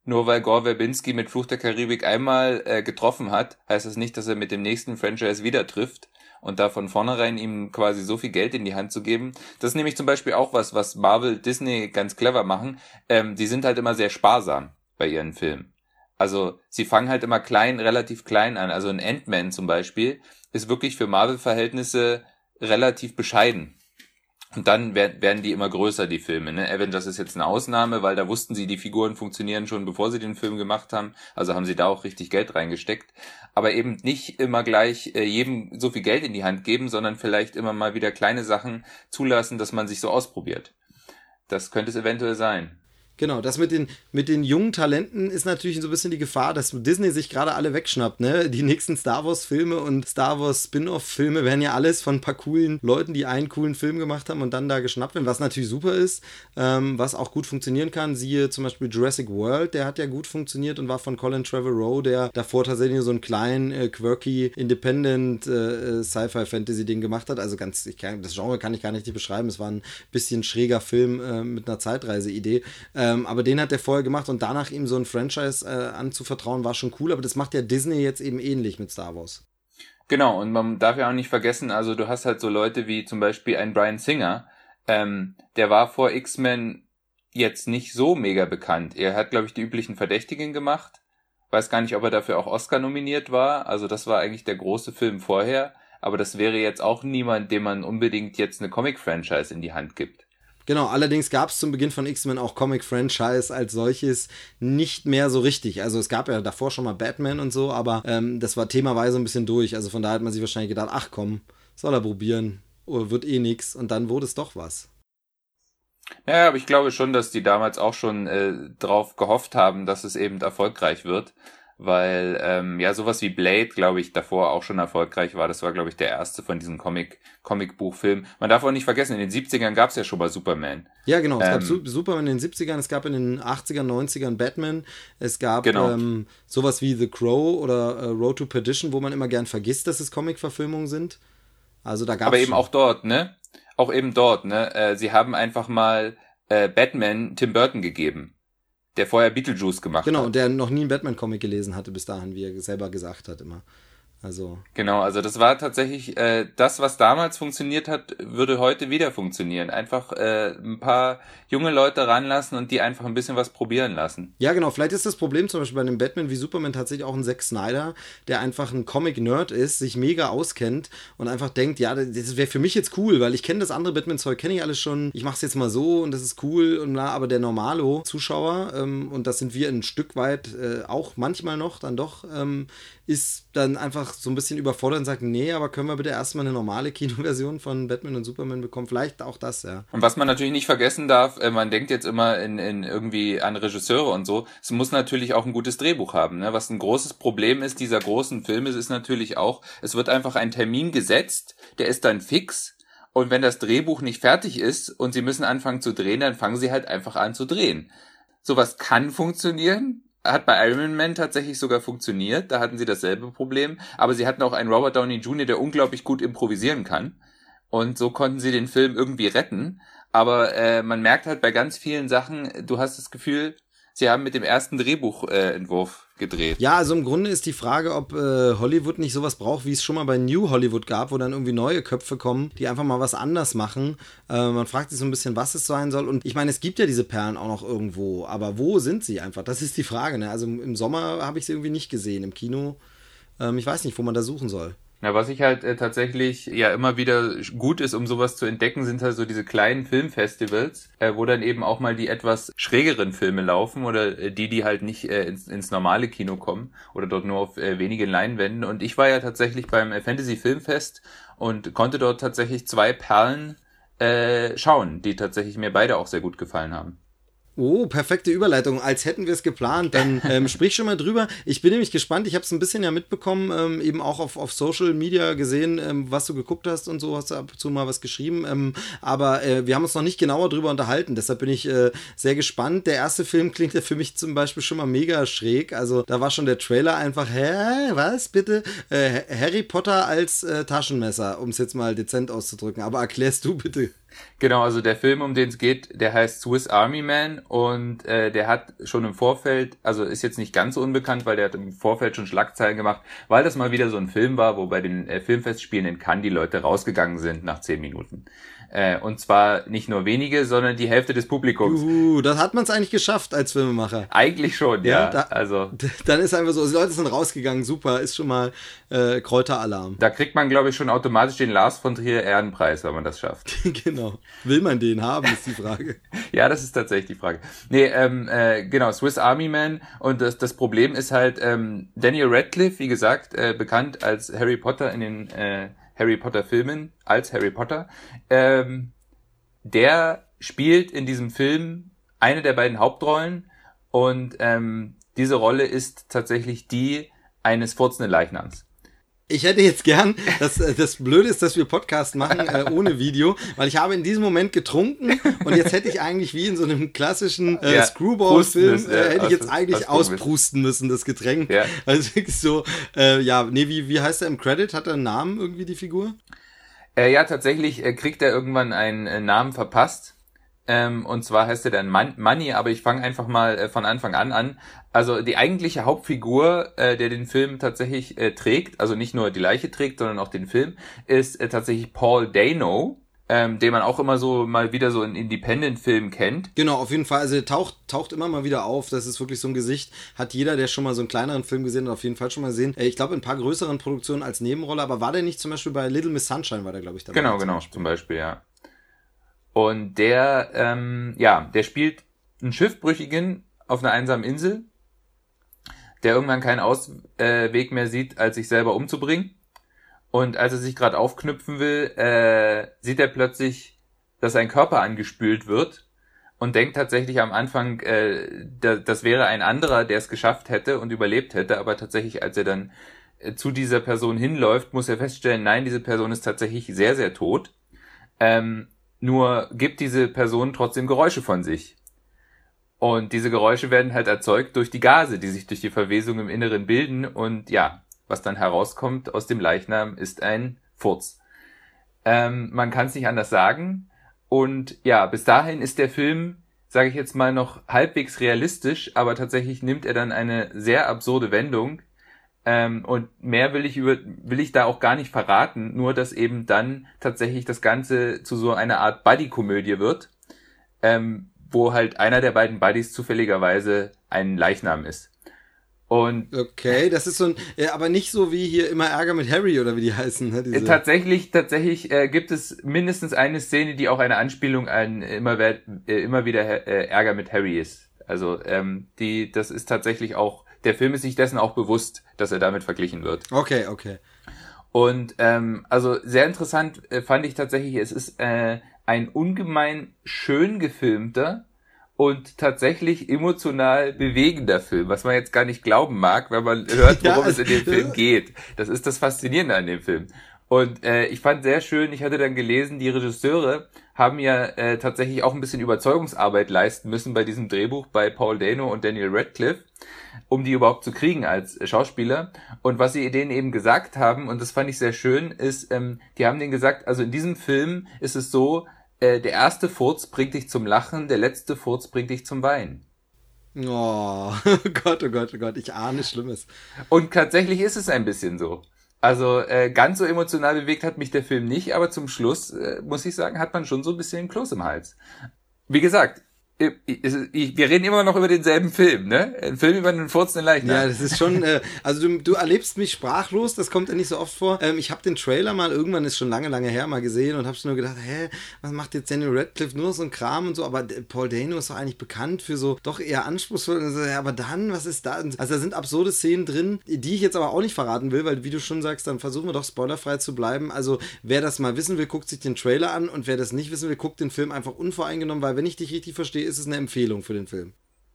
Nur weil Gore Verbinski mit Fluch der Karibik einmal äh, getroffen hat, heißt das nicht, dass er mit dem nächsten Franchise wieder trifft und da von vornherein ihm quasi so viel Geld in die Hand zu geben. Das ist nämlich zum Beispiel auch was, was Marvel, Disney ganz clever machen. Ähm, die sind halt immer sehr sparsam bei ihren Filmen. Also sie fangen halt immer klein, relativ klein an. Also ein Ant-Man zum Beispiel ist wirklich für Marvel-Verhältnisse relativ bescheiden. Und dann werden die immer größer, die Filme. Ne? Avengers ist jetzt eine Ausnahme, weil da wussten sie, die Figuren funktionieren schon, bevor sie den Film gemacht haben. Also haben sie da auch richtig Geld reingesteckt. Aber eben nicht immer gleich äh, jedem so viel Geld in die Hand geben, sondern vielleicht immer mal wieder kleine Sachen zulassen, dass man sich so ausprobiert. Das könnte es eventuell sein. Genau, das mit den, mit den jungen Talenten ist natürlich so ein bisschen die Gefahr, dass Disney sich gerade alle wegschnappt, ne? Die nächsten Star Wars-Filme und Star Wars Spin-off-Filme werden ja alles von ein paar coolen Leuten, die einen coolen Film gemacht haben und dann da geschnappt werden, was natürlich super ist, ähm, was auch gut funktionieren kann. Siehe zum Beispiel Jurassic World, der hat ja gut funktioniert und war von Colin Trevorrow, der davor tatsächlich so einen kleinen, äh, quirky, independent äh, äh, Sci-Fi-Fantasy-Ding gemacht hat. Also ganz, kann, das Genre kann ich gar nicht beschreiben. Es war ein bisschen schräger Film äh, mit einer Zeitreise-Idee. Äh, ähm, aber den hat er vorher gemacht und danach ihm so ein Franchise äh, anzuvertrauen, war schon cool. Aber das macht ja Disney jetzt eben ähnlich mit Star Wars. Genau, und man darf ja auch nicht vergessen, also du hast halt so Leute wie zum Beispiel ein Brian Singer, ähm, der war vor X-Men jetzt nicht so mega bekannt. Er hat, glaube ich, die üblichen Verdächtigen gemacht. Weiß gar nicht, ob er dafür auch Oscar nominiert war. Also das war eigentlich der große Film vorher. Aber das wäre jetzt auch niemand, dem man unbedingt jetzt eine Comic-Franchise in die Hand gibt. Genau, allerdings gab es zum Beginn von X-Men auch Comic-Franchise als solches nicht mehr so richtig. Also es gab ja davor schon mal Batman und so, aber ähm, das war themaweise ein bisschen durch. Also von daher hat man sich wahrscheinlich gedacht, ach komm, soll er probieren, oder wird eh nix. Und dann wurde es doch was. Ja, aber ich glaube schon, dass die damals auch schon äh, drauf gehofft haben, dass es eben erfolgreich wird weil ähm, ja sowas wie Blade, glaube ich, davor auch schon erfolgreich war. Das war, glaube ich, der erste von diesen Comic Comicbuchfilmen. Man darf auch nicht vergessen, in den 70ern gab es ja schon mal Superman. Ja, genau. Es ähm, gab Superman in den 70ern, es gab in den 80ern, 90ern Batman, es gab genau. ähm, sowas wie The Crow oder äh, Road to Perdition, wo man immer gern vergisst, dass es Comic-Verfilmungen sind. Also da gab Aber eben schon. auch dort, ne? Auch eben dort, ne? Äh, sie haben einfach mal äh, Batman Tim Burton gegeben der vorher Beetlejuice gemacht genau, hat. Genau, der noch nie einen Batman-Comic gelesen hatte bis dahin, wie er selber gesagt hat immer. Also. Genau, also das war tatsächlich äh, das, was damals funktioniert hat, würde heute wieder funktionieren. Einfach äh, ein paar junge Leute ranlassen und die einfach ein bisschen was probieren lassen. Ja, genau. Vielleicht ist das Problem zum Beispiel bei einem Batman wie Superman tatsächlich auch ein Zack Snyder, der einfach ein Comic-Nerd ist, sich mega auskennt und einfach denkt, ja, das wäre für mich jetzt cool, weil ich kenne das andere Batman-Zeug, kenne ich alles schon. Ich mache es jetzt mal so und das ist cool und bla. Aber der normalo Zuschauer ähm, und das sind wir ein Stück weit äh, auch manchmal noch, dann doch ähm, ist dann einfach so ein bisschen überfordert und sagt, nee, aber können wir bitte erstmal eine normale Kinoversion von Batman und Superman bekommen? Vielleicht auch das, ja. Und was man natürlich nicht vergessen darf, äh, man denkt jetzt immer in, in irgendwie an Regisseure und so, es muss natürlich auch ein gutes Drehbuch haben. Ne? Was ein großes Problem ist dieser großen Filme, ist natürlich auch, es wird einfach ein Termin gesetzt, der ist dann fix. Und wenn das Drehbuch nicht fertig ist und sie müssen anfangen zu drehen, dann fangen sie halt einfach an zu drehen. Sowas kann funktionieren, hat bei Iron Man tatsächlich sogar funktioniert. Da hatten sie dasselbe Problem. Aber sie hatten auch einen Robert Downey Jr., der unglaublich gut improvisieren kann. Und so konnten sie den Film irgendwie retten. Aber äh, man merkt halt bei ganz vielen Sachen, du hast das Gefühl, sie haben mit dem ersten Drehbuchentwurf äh, gedreht. Ja, also im Grunde ist die Frage, ob äh, Hollywood nicht sowas braucht, wie es schon mal bei New Hollywood gab, wo dann irgendwie neue Köpfe kommen, die einfach mal was anders machen. Äh, man fragt sich so ein bisschen, was es sein soll. Und ich meine, es gibt ja diese Perlen auch noch irgendwo, aber wo sind sie einfach? Das ist die Frage. Ne? Also im Sommer habe ich sie irgendwie nicht gesehen, im Kino. Ähm, ich weiß nicht, wo man da suchen soll. Ja, was ich halt äh, tatsächlich ja immer wieder gut ist, um sowas zu entdecken, sind halt so diese kleinen Filmfestivals, äh, wo dann eben auch mal die etwas schrägeren Filme laufen oder äh, die, die halt nicht äh, ins, ins normale Kino kommen oder dort nur auf äh, wenige Leinwänden. Und ich war ja tatsächlich beim äh, Fantasy Filmfest und konnte dort tatsächlich zwei Perlen äh, schauen, die tatsächlich mir beide auch sehr gut gefallen haben. Oh, perfekte Überleitung, als hätten wir es geplant. Dann [laughs] ähm, sprich schon mal drüber. Ich bin nämlich gespannt. Ich habe es ein bisschen ja mitbekommen, ähm, eben auch auf, auf Social Media gesehen, ähm, was du geguckt hast und so hast du ab und zu mal was geschrieben. Ähm, aber äh, wir haben uns noch nicht genauer drüber unterhalten. Deshalb bin ich äh, sehr gespannt. Der erste Film klingt ja für mich zum Beispiel schon mal mega schräg. Also da war schon der Trailer einfach, hä, was bitte? Äh, Harry Potter als äh, Taschenmesser, um es jetzt mal dezent auszudrücken. Aber erklärst du bitte. Genau, also der Film, um den es geht, der heißt Swiss Army Man und äh, der hat schon im Vorfeld, also ist jetzt nicht ganz unbekannt, weil der hat im Vorfeld schon Schlagzeilen gemacht, weil das mal wieder so ein Film war, wo bei den äh, Filmfestspielen in Cannes die Leute rausgegangen sind nach zehn Minuten. Äh, und zwar nicht nur wenige, sondern die Hälfte des Publikums. Uh, das hat man es eigentlich geschafft als Filmemacher. Eigentlich schon, ja. ja. Da, also [laughs] dann ist einfach so, die Leute sind rausgegangen, super, ist schon mal äh, Kräuteralarm. Da kriegt man, glaube ich, schon automatisch den Lars von Trier Ehrenpreis, wenn man das schafft. [laughs] genau. Will man den haben, ist die Frage. [laughs] ja, das ist tatsächlich die Frage. Nee, ähm, äh, genau, Swiss Army Man und das, das Problem ist halt, ähm, Daniel Radcliffe, wie gesagt, äh, bekannt als Harry Potter in den äh, Harry Potter Filmen als Harry Potter. Ähm, der spielt in diesem Film eine der beiden Hauptrollen und ähm, diese Rolle ist tatsächlich die eines furzenden Leichnams. Ich hätte jetzt gern, das, äh, das Blöde ist, dass wir Podcast machen äh, ohne Video, weil ich habe in diesem Moment getrunken und jetzt hätte ich eigentlich wie in so einem klassischen äh, ja, Screwball-Film, äh, hätte ich jetzt eigentlich ausprusten müssen, das Getränk. Ja. Also wirklich so, äh, ja, nee, wie, wie heißt er im Credit? Hat er einen Namen irgendwie, die Figur? Äh, ja, tatsächlich äh, kriegt er irgendwann einen Namen verpasst. Ähm, und zwar heißt er dann Man Money, aber ich fange einfach mal äh, von Anfang an an. Also die eigentliche Hauptfigur, äh, der den Film tatsächlich äh, trägt, also nicht nur die Leiche trägt, sondern auch den Film, ist äh, tatsächlich Paul Dano. Ähm, den man auch immer so mal wieder so in Independent-Filmen kennt. Genau, auf jeden Fall. Also taucht, taucht immer mal wieder auf. Das ist wirklich so ein Gesicht. Hat jeder, der schon mal so einen kleineren Film gesehen hat, auf jeden Fall schon mal gesehen. Äh, ich glaube, in ein paar größeren Produktionen als Nebenrolle, aber war der nicht zum Beispiel bei Little Miss Sunshine, war der, glaube ich, dabei. Genau, genau, zum Beispiel, ja. Und der, ähm, ja, der spielt einen Schiffbrüchigen auf einer einsamen Insel, der irgendwann keinen Ausweg mehr sieht, als sich selber umzubringen. Und als er sich gerade aufknüpfen will, äh, sieht er plötzlich, dass sein Körper angespült wird und denkt tatsächlich am Anfang, äh, da, das wäre ein anderer, der es geschafft hätte und überlebt hätte, aber tatsächlich, als er dann äh, zu dieser Person hinläuft, muss er feststellen, nein, diese Person ist tatsächlich sehr, sehr tot. Ähm, nur gibt diese Person trotzdem Geräusche von sich. Und diese Geräusche werden halt erzeugt durch die Gase, die sich durch die Verwesung im Inneren bilden. Und ja, was dann herauskommt aus dem Leichnam ist ein Furz. Ähm, man kann es nicht anders sagen. Und ja, bis dahin ist der Film, sage ich jetzt mal, noch halbwegs realistisch, aber tatsächlich nimmt er dann eine sehr absurde Wendung, ähm, und mehr will ich über, will ich da auch gar nicht verraten, nur dass eben dann tatsächlich das Ganze zu so einer Art Buddy-Komödie wird, ähm, wo halt einer der beiden Buddies zufälligerweise ein Leichnam ist. Und okay, das ist so ein, äh, aber nicht so wie hier immer Ärger mit Harry oder wie die heißen. Ne. Tatsächlich, tatsächlich äh, gibt es mindestens eine Szene, die auch eine Anspielung an immer, äh, immer wieder äh, Ärger mit Harry ist. Also ähm, die, das ist tatsächlich auch der Film ist sich dessen auch bewusst, dass er damit verglichen wird. Okay, okay. Und ähm, also sehr interessant äh, fand ich tatsächlich, es ist äh, ein ungemein schön gefilmter und tatsächlich emotional bewegender Film, was man jetzt gar nicht glauben mag, wenn man [laughs] hört, worum ja, es in dem Film geht. Das ist das Faszinierende an dem Film. Und äh, ich fand sehr schön, ich hatte dann gelesen, die Regisseure haben ja äh, tatsächlich auch ein bisschen Überzeugungsarbeit leisten müssen bei diesem Drehbuch bei Paul Dano und Daniel Radcliffe, um die überhaupt zu kriegen als Schauspieler. Und was sie denen eben gesagt haben, und das fand ich sehr schön, ist, ähm, die haben denen gesagt, also in diesem Film ist es so, äh, der erste Furz bringt dich zum Lachen, der letzte Furz bringt dich zum Weinen. Oh, [laughs] Gott, oh Gott, oh Gott, ich ahne Schlimmes. Und tatsächlich ist es ein bisschen so. Also äh, ganz so emotional bewegt hat mich der Film nicht, aber zum Schluss, äh, muss ich sagen, hat man schon so ein bisschen Kloß im Hals. Wie gesagt, wir reden immer noch über denselben Film, ne? Ein Film über einen furzenden Leichnam. Ja, das ist schon, äh, also du, du erlebst mich sprachlos, das kommt ja nicht so oft vor. Ähm, ich habe den Trailer mal, irgendwann ist schon lange, lange her, mal gesehen und habe nur gedacht, hä, was macht jetzt Daniel Radcliffe nur so ein Kram und so, aber Paul Dano ist doch eigentlich bekannt für so doch eher anspruchsvoll. So, ja, aber dann, was ist da? Also da sind absurde Szenen drin, die ich jetzt aber auch nicht verraten will, weil wie du schon sagst, dann versuchen wir doch spoilerfrei zu bleiben. Also wer das mal wissen will, guckt sich den Trailer an und wer das nicht wissen will, guckt den Film einfach unvoreingenommen, weil wenn ich dich richtig verstehe, ist es eine Empfehlung für den Film.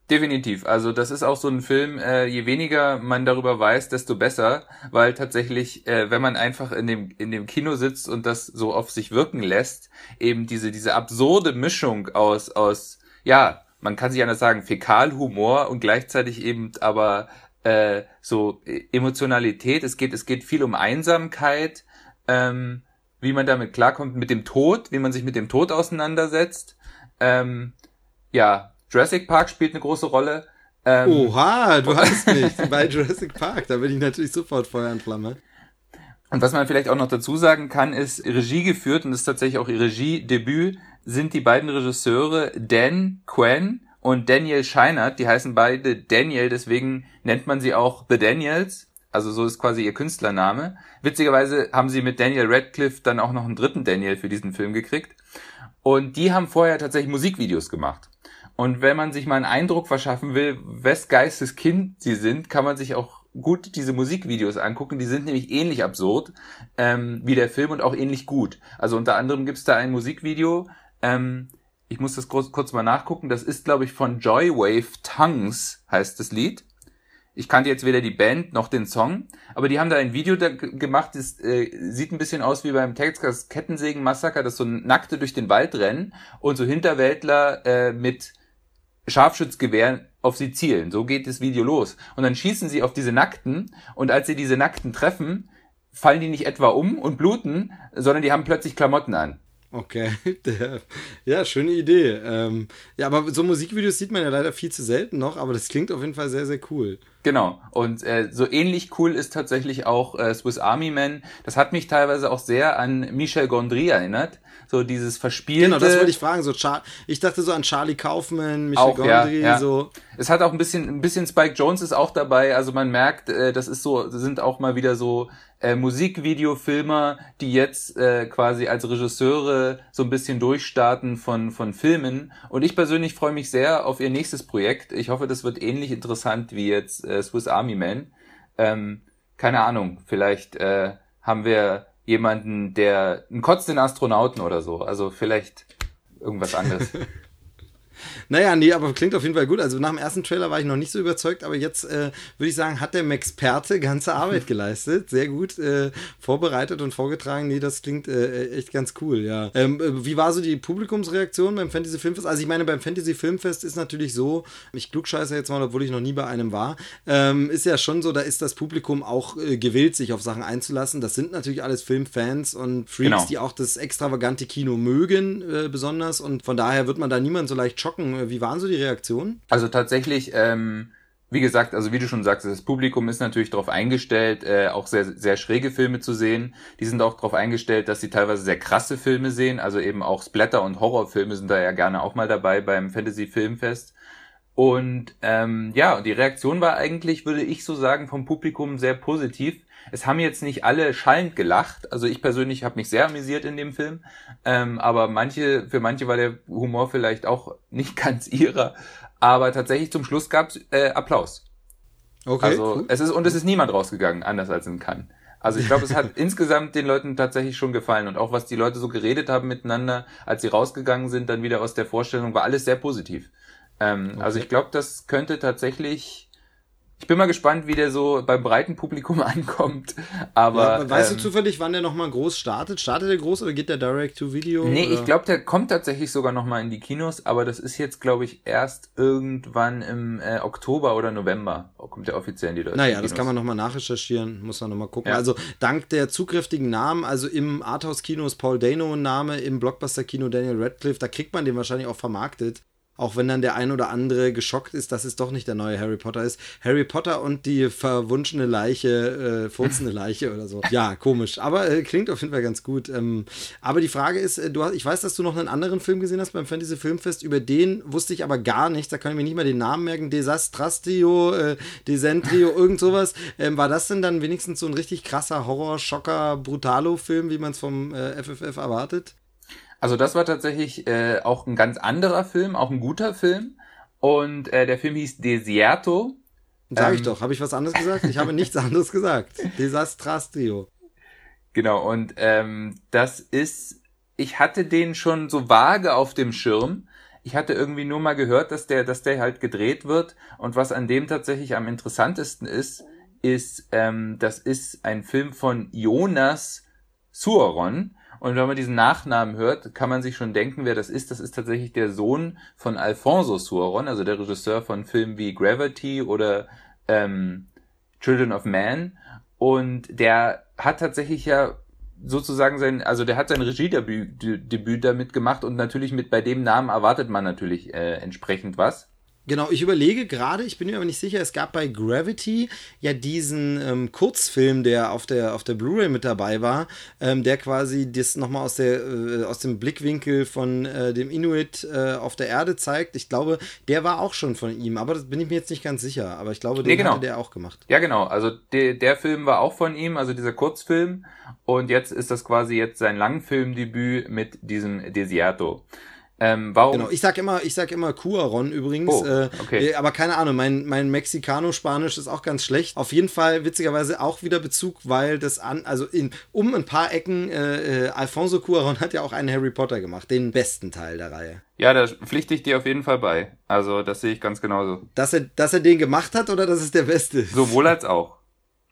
Definitiv. Also das ist auch so ein Film, äh, je weniger man darüber weiß, desto besser, weil tatsächlich, äh, wenn man einfach in dem, in dem Kino sitzt und das so auf sich wirken lässt, eben diese, diese absurde Mischung aus, aus, ja, man kann sich anders sagen, Fäkalhumor und gleichzeitig eben aber äh, so Emotionalität. Es geht, es geht viel um Einsamkeit, ähm, wie man damit klarkommt, mit dem Tod, wie man sich mit dem Tod auseinandersetzt. Ähm, ja, Jurassic Park spielt eine große Rolle. Ähm, Oha, du hast mich [laughs] bei Jurassic Park. Da bin ich natürlich sofort Feuer und Flamme. Und was man vielleicht auch noch dazu sagen kann, ist Regie geführt und das ist tatsächlich auch ihr Regiedebüt, sind die beiden Regisseure Dan Quen und Daniel Scheinert. Die heißen beide Daniel, deswegen nennt man sie auch The Daniels. Also so ist quasi ihr Künstlername. Witzigerweise haben sie mit Daniel Radcliffe dann auch noch einen dritten Daniel für diesen Film gekriegt. Und die haben vorher tatsächlich Musikvideos gemacht. Und wenn man sich mal einen Eindruck verschaffen will, wes Geistes Kind sie sind, kann man sich auch gut diese Musikvideos angucken. Die sind nämlich ähnlich absurd ähm, wie der Film und auch ähnlich gut. Also unter anderem gibt's da ein Musikvideo, ähm, ich muss das kurz, kurz mal nachgucken, das ist, glaube ich, von Joywave Tongues, heißt das Lied. Ich kannte jetzt weder die Band noch den Song, aber die haben da ein Video da gemacht, das äh, sieht ein bisschen aus wie beim Texas Kettensägen Massaker, dass so Nackte durch den Wald rennen und so Hinterwäldler äh, mit Scharfschützgewehren auf sie zielen. So geht das Video los. Und dann schießen sie auf diese Nackten und als sie diese Nackten treffen, fallen die nicht etwa um und bluten, sondern die haben plötzlich Klamotten an. Okay, [laughs] der, ja, schöne Idee. Ähm, ja, aber so Musikvideos sieht man ja leider viel zu selten noch, aber das klingt auf jeden Fall sehr, sehr cool. Genau. Und äh, so ähnlich cool ist tatsächlich auch äh, Swiss Army Man. Das hat mich teilweise auch sehr an Michel Gondry erinnert. So dieses Verspielte. Genau, das wollte ich fragen. So Char ich dachte so an Charlie Kaufman, Michel auch, Gondry, ja, ja. so. Es hat auch ein bisschen, ein bisschen Spike Jones ist auch dabei. Also man merkt, äh, das ist so, sind auch mal wieder so äh, Musikvideofilmer, die jetzt äh, quasi als Regisseure so ein bisschen durchstarten von, von Filmen. Und ich persönlich freue mich sehr auf ihr nächstes Projekt. Ich hoffe, das wird ähnlich interessant wie jetzt äh, Swiss Army Man. Ähm, keine Ahnung, vielleicht äh, haben wir jemanden, der einen kotzenden Astronauten oder so. Also vielleicht irgendwas anderes. [laughs] Naja, nee, aber klingt auf jeden Fall gut. Also nach dem ersten Trailer war ich noch nicht so überzeugt, aber jetzt äh, würde ich sagen, hat der Maxperte ganze Arbeit [laughs] geleistet. Sehr gut äh, vorbereitet und vorgetragen. Nee, das klingt äh, echt ganz cool, ja. Ähm, äh, wie war so die Publikumsreaktion beim Fantasy Filmfest? Also ich meine, beim Fantasy Filmfest ist natürlich so, ich klugscheiße jetzt mal, obwohl ich noch nie bei einem war, ähm, ist ja schon so, da ist das Publikum auch äh, gewillt, sich auf Sachen einzulassen. Das sind natürlich alles Filmfans und Freaks, genau. die auch das extravagante Kino mögen, äh, besonders. Und von daher wird man da niemand so leicht schocken. Wie waren so die Reaktionen? Also tatsächlich, ähm, wie gesagt, also wie du schon sagst, das Publikum ist natürlich darauf eingestellt, äh, auch sehr, sehr schräge Filme zu sehen. Die sind auch darauf eingestellt, dass sie teilweise sehr krasse Filme sehen. Also eben auch Splatter- und Horrorfilme sind da ja gerne auch mal dabei beim Fantasy Filmfest. Und ähm, ja, die Reaktion war eigentlich, würde ich so sagen, vom Publikum sehr positiv. Es haben jetzt nicht alle schallend gelacht. Also ich persönlich habe mich sehr amüsiert in dem Film. Ähm, aber manche, für manche war der Humor vielleicht auch nicht [laughs] ganz ihrer. Aber tatsächlich zum Schluss gab es äh, Applaus. Okay. Also cool. es ist und es ist niemand rausgegangen, anders als in Cannes. Also ich glaube, es hat [laughs] insgesamt den Leuten tatsächlich schon gefallen und auch was die Leute so geredet haben miteinander, als sie rausgegangen sind, dann wieder aus der Vorstellung, war alles sehr positiv. Ähm, okay. Also ich glaube, das könnte tatsächlich ich bin mal gespannt, wie der so beim breiten Publikum [laughs] ankommt. Aber ja, weißt ähm, du zufällig, wann der nochmal groß startet? Startet der groß oder geht der Direct to Video? Nee, oder? ich glaube, der kommt tatsächlich sogar nochmal in die Kinos, aber das ist jetzt, glaube ich, erst irgendwann im äh, Oktober oder November kommt der offiziell in die deutschen Naja, das kann man nochmal nachrecherchieren, muss man nochmal gucken. Ja. Also dank der zugkräftigen Namen, also im Arthouse-Kino ist Paul Dano ein Name, im Blockbuster-Kino Daniel Radcliffe, da kriegt man den wahrscheinlich auch vermarktet auch wenn dann der ein oder andere geschockt ist, dass es doch nicht der neue Harry Potter ist. Harry Potter und die verwunschene Leiche, äh, furzende Leiche oder so. Ja, komisch. Aber äh, klingt auf jeden Fall ganz gut. Ähm, aber die Frage ist, äh, du hast, ich weiß, dass du noch einen anderen Film gesehen hast beim Fantasy Filmfest. Über den wusste ich aber gar nichts. Da kann ich mir nicht mal den Namen merken. Desastrastio, äh, Desentrio, irgend sowas. Ähm, war das denn dann wenigstens so ein richtig krasser Horror, Schocker, Brutalo-Film, wie man es vom äh, FFF erwartet? Also das war tatsächlich äh, auch ein ganz anderer Film, auch ein guter Film. Und äh, der Film hieß Desierto. Sag ich ähm, doch, habe ich was anderes gesagt? Ich habe nichts anderes gesagt. [laughs] Desastrastrio. Genau, und ähm, das ist, ich hatte den schon so vage auf dem Schirm. Ich hatte irgendwie nur mal gehört, dass der, dass der halt gedreht wird. Und was an dem tatsächlich am interessantesten ist, ist, ähm, das ist ein Film von Jonas Suoron. Und wenn man diesen Nachnamen hört, kann man sich schon denken, wer das ist. Das ist tatsächlich der Sohn von Alfonso Suaron, also der Regisseur von Filmen wie Gravity oder ähm, Children of Man. Und der hat tatsächlich ja sozusagen sein, also der hat sein Regiedebüt damit gemacht und natürlich mit bei dem Namen erwartet man natürlich äh, entsprechend was. Genau, ich überlege gerade, ich bin mir aber nicht sicher, es gab bei Gravity ja diesen ähm, Kurzfilm, der auf der, auf der Blu-ray mit dabei war, ähm, der quasi das nochmal aus, äh, aus dem Blickwinkel von äh, dem Inuit äh, auf der Erde zeigt. Ich glaube, der war auch schon von ihm, aber das bin ich mir jetzt nicht ganz sicher. Aber ich glaube, den nee, genau. hatte der auch gemacht. Ja, genau. Also der, der Film war auch von ihm, also dieser Kurzfilm. Und jetzt ist das quasi jetzt sein Langfilmdebüt mit diesem Desierto. Ähm, warum? Genau, ich sag immer, ich sag immer Cuaron übrigens. Oh, äh, okay. äh, aber keine Ahnung, mein, mein Mexicano-Spanisch ist auch ganz schlecht. Auf jeden Fall witzigerweise auch wieder Bezug, weil das an, also in, um ein paar Ecken, äh, äh, Alfonso Cuaron hat ja auch einen Harry Potter gemacht, den besten Teil der Reihe. Ja, da pflichte ich dir auf jeden Fall bei. Also, das sehe ich ganz genauso. Dass er, dass er den gemacht hat oder dass es der beste ist? Sowohl als auch.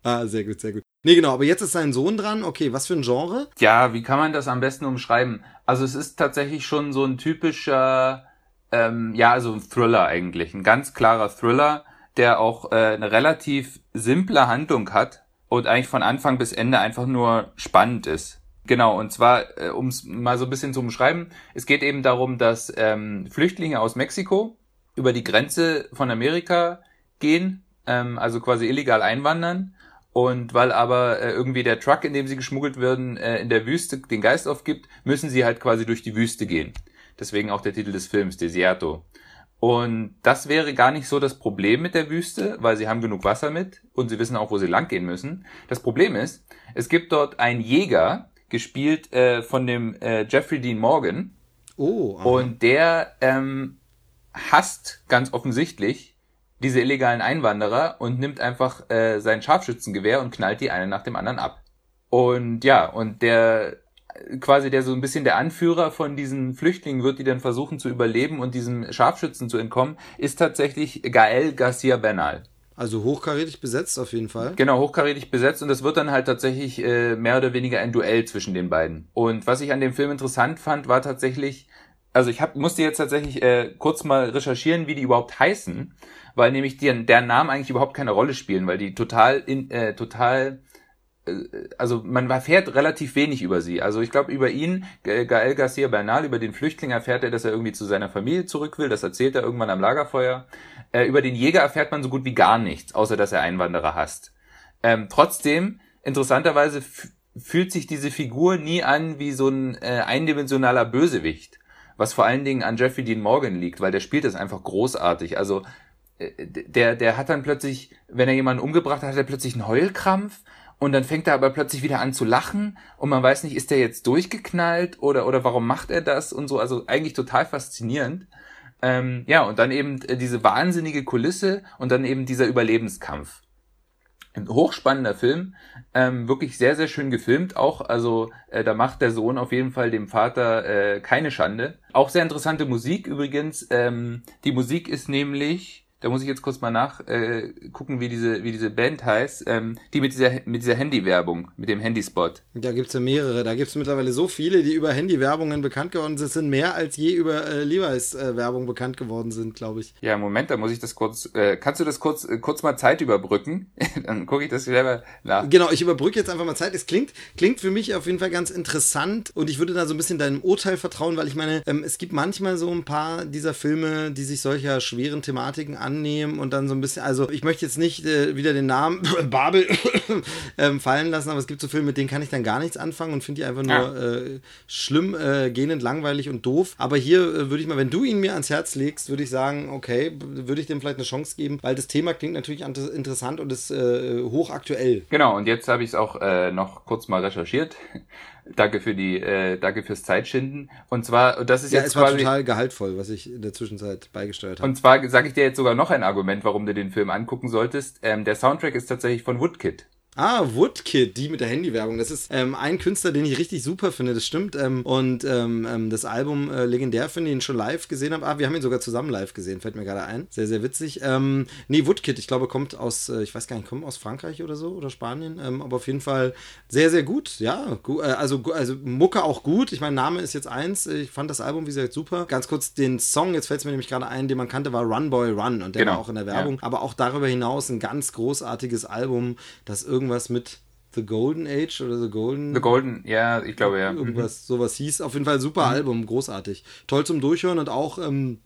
Ah, sehr gut, sehr gut. Nee, genau, aber jetzt ist sein Sohn dran. Okay, was für ein Genre? Ja, wie kann man das am besten umschreiben? Also es ist tatsächlich schon so ein typischer, ähm, ja, also ein Thriller eigentlich. Ein ganz klarer Thriller, der auch äh, eine relativ simple Handlung hat und eigentlich von Anfang bis Ende einfach nur spannend ist. Genau, und zwar, äh, um es mal so ein bisschen zu umschreiben, es geht eben darum, dass ähm, Flüchtlinge aus Mexiko über die Grenze von Amerika gehen, ähm, also quasi illegal einwandern und weil aber äh, irgendwie der Truck, in dem sie geschmuggelt werden, äh, in der Wüste den Geist aufgibt, müssen sie halt quasi durch die Wüste gehen. Deswegen auch der Titel des Films, Desierto. Und das wäre gar nicht so das Problem mit der Wüste, weil sie haben genug Wasser mit und sie wissen auch, wo sie langgehen müssen. Das Problem ist, es gibt dort einen Jäger, gespielt äh, von dem äh, Jeffrey Dean Morgan. Oh. aha. Und der ähm, hasst ganz offensichtlich diese illegalen Einwanderer und nimmt einfach äh, sein Scharfschützengewehr und knallt die eine nach dem anderen ab. Und ja, und der quasi der so ein bisschen der Anführer von diesen Flüchtlingen wird, die dann versuchen zu überleben und diesem Scharfschützen zu entkommen, ist tatsächlich Gael Garcia Bernal. Also hochkarätig besetzt auf jeden Fall. Genau, hochkarätig besetzt und es wird dann halt tatsächlich äh, mehr oder weniger ein Duell zwischen den beiden. Und was ich an dem Film interessant fand, war tatsächlich, also ich hab, musste jetzt tatsächlich äh, kurz mal recherchieren, wie die überhaupt heißen, weil nämlich die, deren Namen eigentlich überhaupt keine Rolle spielen, weil die total, in, äh, total also man erfährt relativ wenig über sie. Also ich glaube, über ihn, Gael Garcia Bernal, über den Flüchtling erfährt er, dass er irgendwie zu seiner Familie zurück will. Das erzählt er irgendwann am Lagerfeuer. Äh, über den Jäger erfährt man so gut wie gar nichts, außer dass er Einwanderer hasst. Ähm, trotzdem, interessanterweise fühlt sich diese Figur nie an wie so ein äh, eindimensionaler Bösewicht. Was vor allen Dingen an Jeffrey Dean Morgan liegt, weil der spielt das einfach großartig. Also der, der hat dann plötzlich, wenn er jemanden umgebracht hat, hat er plötzlich einen Heulkrampf und dann fängt er aber plötzlich wieder an zu lachen und man weiß nicht, ist der jetzt durchgeknallt oder, oder warum macht er das und so. Also eigentlich total faszinierend. Ähm, ja, und dann eben diese wahnsinnige Kulisse und dann eben dieser Überlebenskampf. Ein hochspannender Film, ähm, wirklich sehr, sehr schön gefilmt auch. Also äh, da macht der Sohn auf jeden Fall dem Vater äh, keine Schande. Auch sehr interessante Musik übrigens. Ähm, die Musik ist nämlich da muss ich jetzt kurz mal nach äh, wie diese, wie diese Band heißt, ähm, die mit dieser, mit dieser Handy-Werbung, mit dem Handyspot. Da gibt's ja mehrere. Da gibt's mittlerweile so viele, die über Handy-Werbungen bekannt geworden sind. Das sind mehr als je über äh, Levi's-Werbung äh, bekannt geworden sind, glaube ich. Ja, Moment, da muss ich das kurz. Äh, kannst du das kurz, äh, kurz mal Zeit überbrücken? [laughs] Dann gucke ich das selber nach. Genau, ich überbrücke jetzt einfach mal Zeit. Es klingt, klingt für mich auf jeden Fall ganz interessant und ich würde da so ein bisschen deinem Urteil vertrauen, weil ich meine, ähm, es gibt manchmal so ein paar dieser Filme, die sich solcher schweren Thematiken annehmen und dann so ein bisschen, also ich möchte jetzt nicht äh, wieder den Namen [laughs] Babel [laughs] ähm, fallen lassen, aber es gibt so Filme, mit denen kann ich dann gar nichts anfangen und finde die einfach nur Ja. äh, schlimm, äh, gähnend, langweilig und doof. Aber hier äh, würde ich mal, wenn du ihn mir ans Herz legst, würde ich sagen, okay, würde ich dem vielleicht eine Chance geben, weil das Thema klingt natürlich ant- interessant und ist äh, hochaktuell. Genau, und jetzt habe ich es auch äh, noch kurz mal recherchiert. Danke für die, äh, danke fürs Zeitschinden. Und zwar, das ist Ja, jetzt es war quasi. total gehaltvoll, was ich in der Zwischenzeit beigesteuert habe. Und zwar sage ich dir jetzt sogar noch ein Argument, warum du den Film angucken solltest. Ähm, der Soundtrack ist tatsächlich von Woodkid. Ah, Woodkid, die mit der Handywerbung. Das ist ähm, ein Künstler, den ich richtig super finde, das stimmt. Ähm, und ähm, ähm, das Album äh, legendär finde, ihn schon live gesehen habe. Ah, wir haben ihn sogar zusammen live gesehen, fällt mir gerade ein. Sehr, sehr witzig. Ähm, nee, Woodkid, ich glaube, kommt aus, äh, ich weiß gar nicht, kommt aus Frankreich oder so oder Spanien. Ähm, aber auf jeden Fall sehr, sehr gut. Ja, gu äh, also, also Mucke auch gut. Ich meine, Name ist jetzt eins. Ich fand das Album, wie gesagt, super. Ganz kurz den Song, jetzt fällt es mir nämlich gerade ein, den man kannte, war Run Boy Run. Und der Genau, war auch in der Werbung. Aber auch darüber hinaus ein ganz großartiges Album, das irgendwas mit The Golden Age oder The Golden. The Golden, ja, ich glaube ja. Mhm. Irgendwas, sowas hieß. Auf jeden Fall super Album, großartig. Toll zum Durchhören und auch, ähm,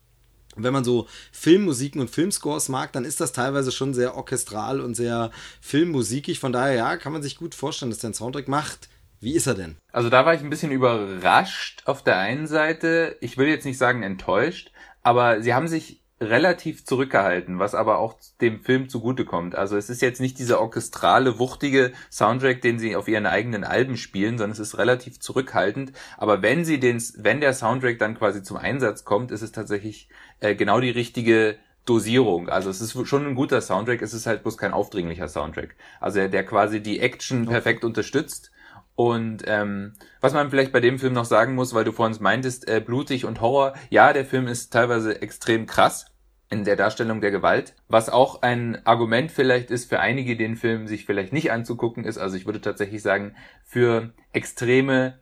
wenn man so Filmmusiken und Filmscores mag, dann ist das teilweise schon sehr orchestral und sehr filmmusikig. Von daher, ja, kann man sich gut vorstellen, dass der einen Soundtrack macht. Wie ist er denn? Also da war ich ein bisschen überrascht auf der einen Seite. Ich will jetzt nicht sagen enttäuscht, aber sie haben sich relativ zurückgehalten, was aber auch dem Film zugutekommt. Also es ist jetzt nicht dieser orchestrale, wuchtige Soundtrack, den sie auf ihren eigenen Alben spielen, sondern es ist relativ zurückhaltend. Aber wenn sie den, wenn der Soundtrack dann quasi zum Einsatz kommt, ist es tatsächlich äh, genau die richtige Dosierung. Also es ist schon ein guter Soundtrack, es ist halt bloß kein aufdringlicher Soundtrack. Also der quasi die Action perfekt unterstützt. Und ähm, was man vielleicht bei dem Film noch sagen muss, weil du vorhin meintest, äh, blutig und Horror, ja, der Film ist teilweise extrem krass in der Darstellung der Gewalt. Was auch ein Argument vielleicht ist für einige, den Film sich vielleicht nicht anzugucken ist, also ich würde tatsächlich sagen, für extreme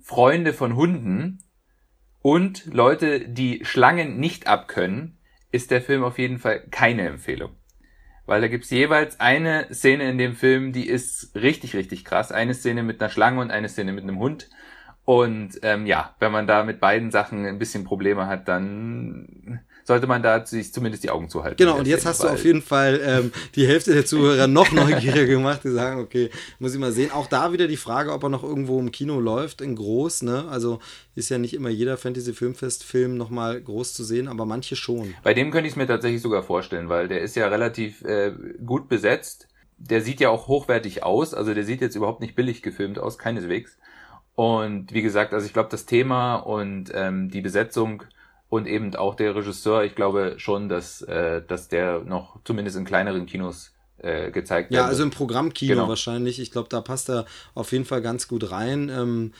Freunde von Hunden und Leute, die Schlangen nicht abkönnen, ist der Film auf jeden Fall keine Empfehlung. Weil da gibt's jeweils eine Szene in dem Film, die ist richtig, richtig krass. Eine Szene mit einer Schlange und eine Szene mit einem Hund. Und ähm, ja, wenn man da mit beiden Sachen ein bisschen Probleme hat, dann sollte man da sich zumindest die Augen zuhalten. Genau, und jetzt hast du auf jeden Fall ähm, die Hälfte der Zuhörer noch [laughs] neugieriger gemacht, die sagen, okay, muss ich mal sehen. Auch da wieder die Frage, ob er noch irgendwo im Kino läuft, in groß, ne? Also ist ja nicht immer jeder Fantasy-Filmfest-Film nochmal groß zu sehen, aber manche schon. Bei dem könnte ich es mir tatsächlich sogar vorstellen, weil der ist ja relativ äh, gut besetzt. Der sieht ja auch hochwertig aus, also der sieht jetzt überhaupt nicht billig gefilmt aus, keineswegs. Und wie gesagt, also ich glaube, das Thema und ähm, die Besetzung und eben auch der Regisseur, ich glaube schon, dass, äh, dass der noch zumindest in kleineren Kinos äh, gezeigt wird. Ja, also im Programmkino genau. wahrscheinlich. Ich glaube, da passt er auf jeden Fall ganz gut rein. Ähm,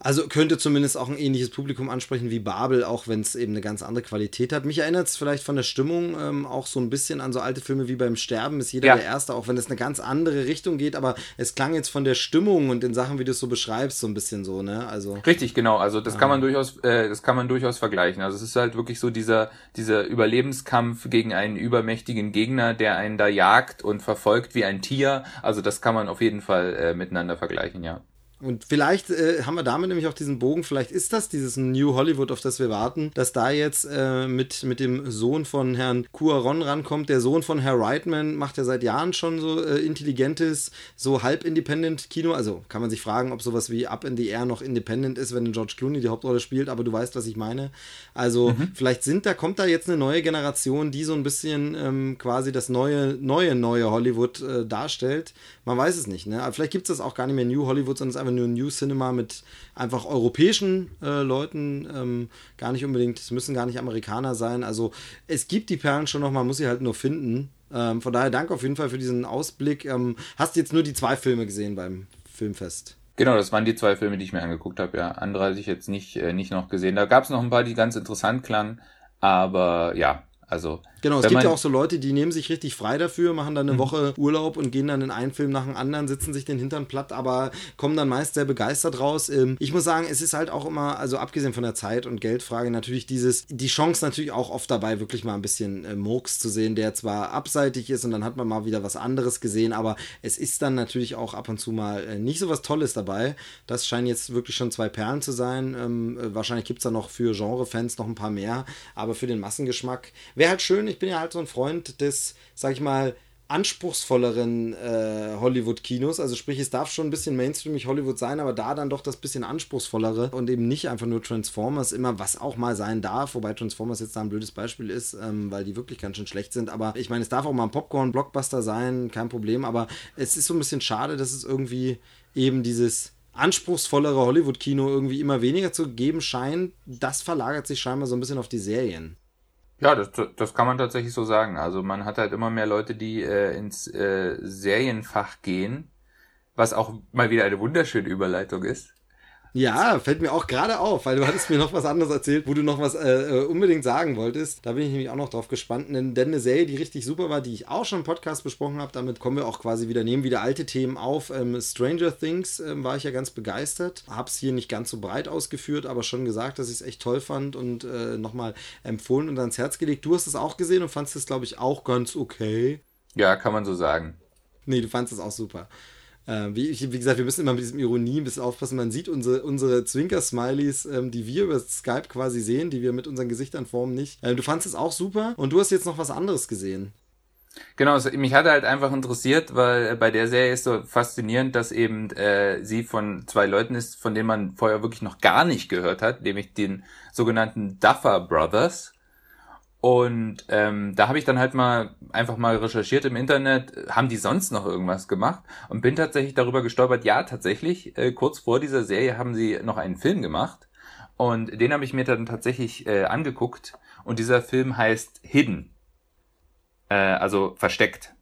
also könnte zumindest auch ein ähnliches Publikum ansprechen wie Babel, auch wenn es eben eine ganz andere Qualität hat. Mich erinnert es vielleicht von der Stimmung ähm, auch so ein bisschen an so alte Filme wie beim Sterben ist jeder ja. der Erste, auch wenn es eine ganz andere Richtung geht, aber es klang jetzt von der Stimmung und den Sachen, wie du es so beschreibst, so ein bisschen so, ne? Also richtig, genau. Also das ah. kann man durchaus, äh, das kann man durchaus vergleichen. Also es ist halt wirklich so dieser dieser Überlebenskampf gegen einen übermächtigen Gegner, der einen da jagt und verfolgt wie ein Tier. Also das kann man auf jeden Fall äh, miteinander vergleichen, ja. Und vielleicht äh, haben wir damit nämlich auch diesen Bogen, vielleicht ist das dieses New Hollywood, auf das wir warten, dass da jetzt äh, mit, mit dem Sohn von Herrn Cuaron rankommt. Der Sohn von Herr Reitman macht ja seit Jahren schon so äh, intelligentes, so halb independent Kino. Also kann man sich fragen, ob sowas wie Up in the Air noch independent ist, wenn George Clooney die Hauptrolle spielt, aber du weißt, was ich meine. Also mhm. vielleicht sind da, kommt da jetzt eine neue Generation, die so ein bisschen ähm, quasi das neue, neue, neue Hollywood äh, darstellt. Man weiß es nicht, ne? Aber vielleicht gibt es das auch gar nicht mehr New Hollywood, sondern es ist einfach nur New Cinema mit einfach europäischen äh, Leuten. Ähm, gar nicht unbedingt, es müssen gar nicht Amerikaner sein. Also es gibt die Perlen schon noch, man muss sie halt nur finden. Ähm, von daher danke auf jeden Fall für diesen Ausblick. Ähm, hast jetzt nur die zwei Filme gesehen beim Filmfest? Genau, das waren die zwei Filme, die ich mir angeguckt habe. Ja, andere hatte ich jetzt nicht, äh, nicht noch gesehen. Da gab es noch ein paar, die ganz interessant klangen. Aber ja, also. Genau, es gibt ja auch so Leute, die nehmen sich richtig frei dafür, machen dann eine mhm. Woche Urlaub und gehen dann in einen Film nach dem anderen, sitzen sich den Hintern platt, aber kommen dann meist sehr begeistert raus. Ähm, ich muss sagen, es ist halt auch immer, also abgesehen von der Zeit- und Geldfrage, natürlich dieses, die Chance natürlich auch oft dabei, wirklich mal ein bisschen äh, Murks zu sehen, der zwar abseitig ist und dann hat man mal wieder was anderes gesehen, aber es ist dann natürlich auch ab und zu mal äh, nicht so was Tolles dabei. Das scheinen jetzt wirklich schon zwei Perlen zu sein. Ähm, äh, wahrscheinlich gibt es da noch für Genre-Fans noch ein paar mehr, aber für den Massengeschmack wäre halt schön, ich bin ja halt so ein Freund des, sag ich mal, anspruchsvolleren äh, Hollywood-Kinos. Also sprich, es darf schon ein bisschen mainstreamig Hollywood sein, aber da dann doch das bisschen anspruchsvollere und eben nicht einfach nur Transformers immer, was auch mal sein darf, wobei Transformers jetzt da ein blödes Beispiel ist, ähm, weil die wirklich ganz schön schlecht sind. Aber ich meine, es darf auch mal ein Popcorn-Blockbuster sein, kein Problem, aber es ist so ein bisschen schade, dass es irgendwie eben dieses anspruchsvollere Hollywood-Kino irgendwie immer weniger zu geben scheint. Das verlagert sich scheinbar so ein bisschen auf die Serien. Ja, das, das kann man tatsächlich so sagen. Also man hat halt immer mehr Leute, die äh, ins äh, Serienfach gehen, was auch mal wieder eine wunderschöne Überleitung ist. Ja, fällt mir auch gerade auf, weil du hattest mir noch was anderes erzählt, wo du noch was äh, äh, unbedingt sagen wolltest. Da bin ich nämlich auch noch drauf gespannt. Denn, denn eine Serie, die richtig super war, die ich auch schon im Podcast besprochen habe, damit kommen wir auch quasi wieder, nehmen wieder alte Themen auf. Ähm, Stranger Things ähm, war ich ja ganz begeistert. Hab's hier nicht ganz so breit ausgeführt, aber schon gesagt, dass ich es echt toll fand und äh, nochmal empfohlen und ans Herz gelegt. Du hast es auch gesehen und fandest es, glaube ich, auch ganz okay. Ja, kann man so sagen. Nee, du fandest es auch super. Äh, wie, wie, gesagt, wir müssen immer mit diesem Ironie ein bisschen aufpassen. Man sieht unsere, unsere Zwinker-Smileys, ähm, die wir über Skype quasi sehen, die wir mit unseren Gesichtern formen, nicht. Äh, du fandest es auch super und du hast jetzt noch was anderes gesehen. Genau, also mich hat halt einfach interessiert, weil bei der Serie ist so faszinierend, dass eben äh, sie von zwei Leuten ist, von denen man vorher wirklich noch gar nicht gehört hat, nämlich den sogenannten Duffer Brothers. Und ähm, da habe ich dann halt mal einfach mal recherchiert im Internet, haben die sonst noch irgendwas gemacht und bin tatsächlich darüber gestolpert. Ja, tatsächlich, äh, kurz vor dieser Serie haben sie noch einen Film gemacht und den habe ich mir dann tatsächlich äh, angeguckt und dieser Film heißt Hidden, äh, also versteckt.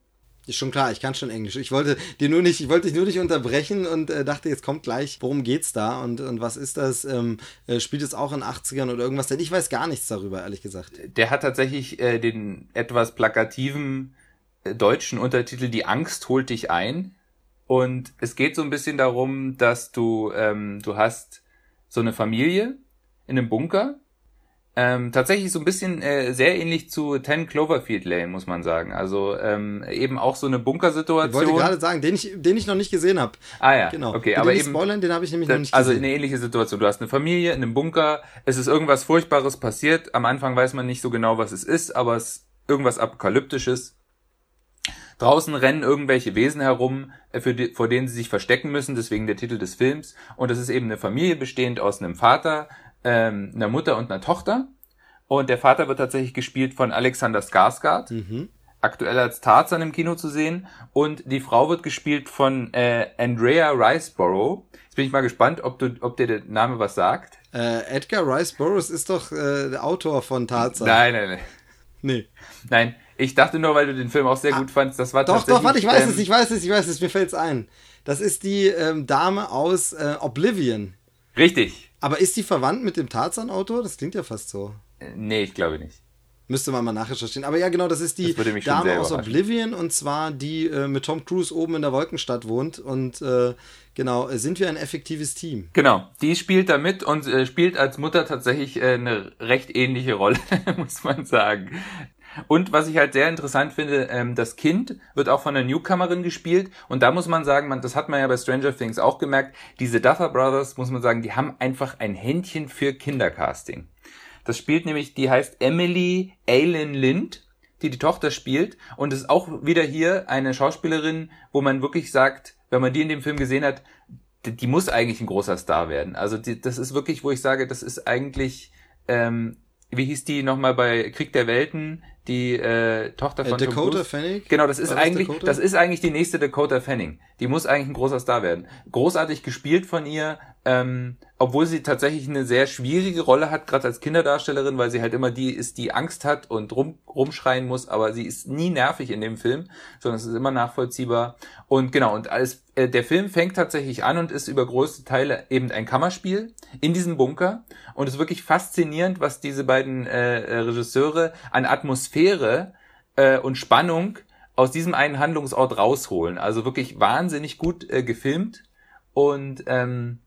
Ist schon klar, ich kann schon Englisch. Ich wollte dir nur nicht, ich wollte dich nur nicht unterbrechen und äh, dachte, jetzt kommt gleich, worum geht's da und, und was ist das? Ähm, äh, spielt es auch in 80ern oder irgendwas? Denn ich weiß gar nichts darüber, ehrlich gesagt. Der hat tatsächlich äh, den etwas plakativen äh, deutschen Untertitel Die Angst holt dich ein. Und es geht so ein bisschen darum, dass du, ähm, du hast so eine Familie in einem Bunker ähm, tatsächlich so ein bisschen äh, sehr ähnlich zu Ten Cloverfield Lane, muss man sagen. Also ähm, eben auch so eine Bunkersituation. Ich wollte gerade sagen, den ich, den ich noch nicht gesehen habe. Ah ja, genau. Okay, Bitte aber eben spoilern, den habe ich nämlich da, noch nicht also gesehen. Also eine ähnliche Situation. Du hast eine Familie in einem Bunker. Es ist irgendwas Furchtbares passiert. Am Anfang weiß man nicht so genau, was es ist, aber es ist irgendwas Apokalyptisches. Draußen rennen irgendwelche Wesen herum, äh, für die, vor denen sie sich verstecken müssen, deswegen der Titel des Films. Und das ist eben eine Familie bestehend aus einem Vater, ähm, einer Mutter und einer Tochter. Und der Vater wird tatsächlich gespielt von Alexander Skarsgård, Mhm. aktuell als Tarzan im Kino zu sehen. Und die Frau wird gespielt von äh, Andrea Riceborough. Jetzt bin ich mal gespannt, ob, du, ob dir der Name was sagt. Äh, Edgar Rice Burroughs ist doch äh, der Autor von Tarzan. Nein, nein, nein. Nee. Nein, ich dachte nur, weil du den Film auch sehr gut fandst, das war Ah, Doch, tatsächlich... doch, warte, ich weiß ähm, es, ich weiß es, ich weiß es, mir fällt's ein. Das ist die ähm, Dame aus äh, Oblivion. Richtig. Aber ist die verwandt mit dem Tarzan-Autor? Das klingt ja fast so. Äh, Nee, ich glaube nicht. Müsste man mal nachrecherchieren. Aber ja, genau, das ist die Das Dame aus. Oblivion und zwar die äh, mit Tom Cruise oben in der Wolkenstadt wohnt. Und äh, genau, äh, sind wir ein effektives Team? Genau, die spielt da mit und äh, spielt als Mutter tatsächlich äh, eine recht ähnliche Rolle, [laughs] muss man sagen. Und was ich halt sehr interessant finde, ähm, das Kind wird auch von einer Newcomerin gespielt. Und da muss man sagen, man, das hat man ja bei Stranger Things auch gemerkt, diese Duffer Brothers, muss man sagen, die haben einfach ein Händchen für Kindercasting. Das spielt nämlich, die heißt Emily Aylin Lind, die die Tochter spielt. Und ist auch wieder hier eine Schauspielerin, wo man wirklich sagt, wenn man die in dem Film gesehen hat, die, die muss eigentlich ein großer Star werden. Also die, das ist wirklich, wo ich sage, das ist eigentlich, ähm, wie hieß die nochmal bei Krieg der Welten, die äh, Tochter Äh, von Tom Dakota? Fanning? Genau, das ist War das eigentlich, Dakota? das ist eigentlich die nächste Dakota Fanning. Die muss eigentlich ein großer Star werden. Großartig gespielt von ihr, ähm, obwohl sie tatsächlich eine sehr schwierige Rolle hat, gerade als Kinderdarstellerin, weil sie halt immer die ist, die Angst hat und rum, rumschreien muss, aber sie ist nie nervig in dem Film, sondern es ist immer nachvollziehbar. Und genau, und als äh, der Film fängt tatsächlich an und ist über größte Teile eben ein Kammerspiel in diesem Bunker und es ist wirklich faszinierend, was diese beiden äh, äh, Regisseure an Atmosphäre äh, und Spannung aus diesem einen Handlungsort rausholen. Also wirklich wahnsinnig gut äh, gefilmt und ähm,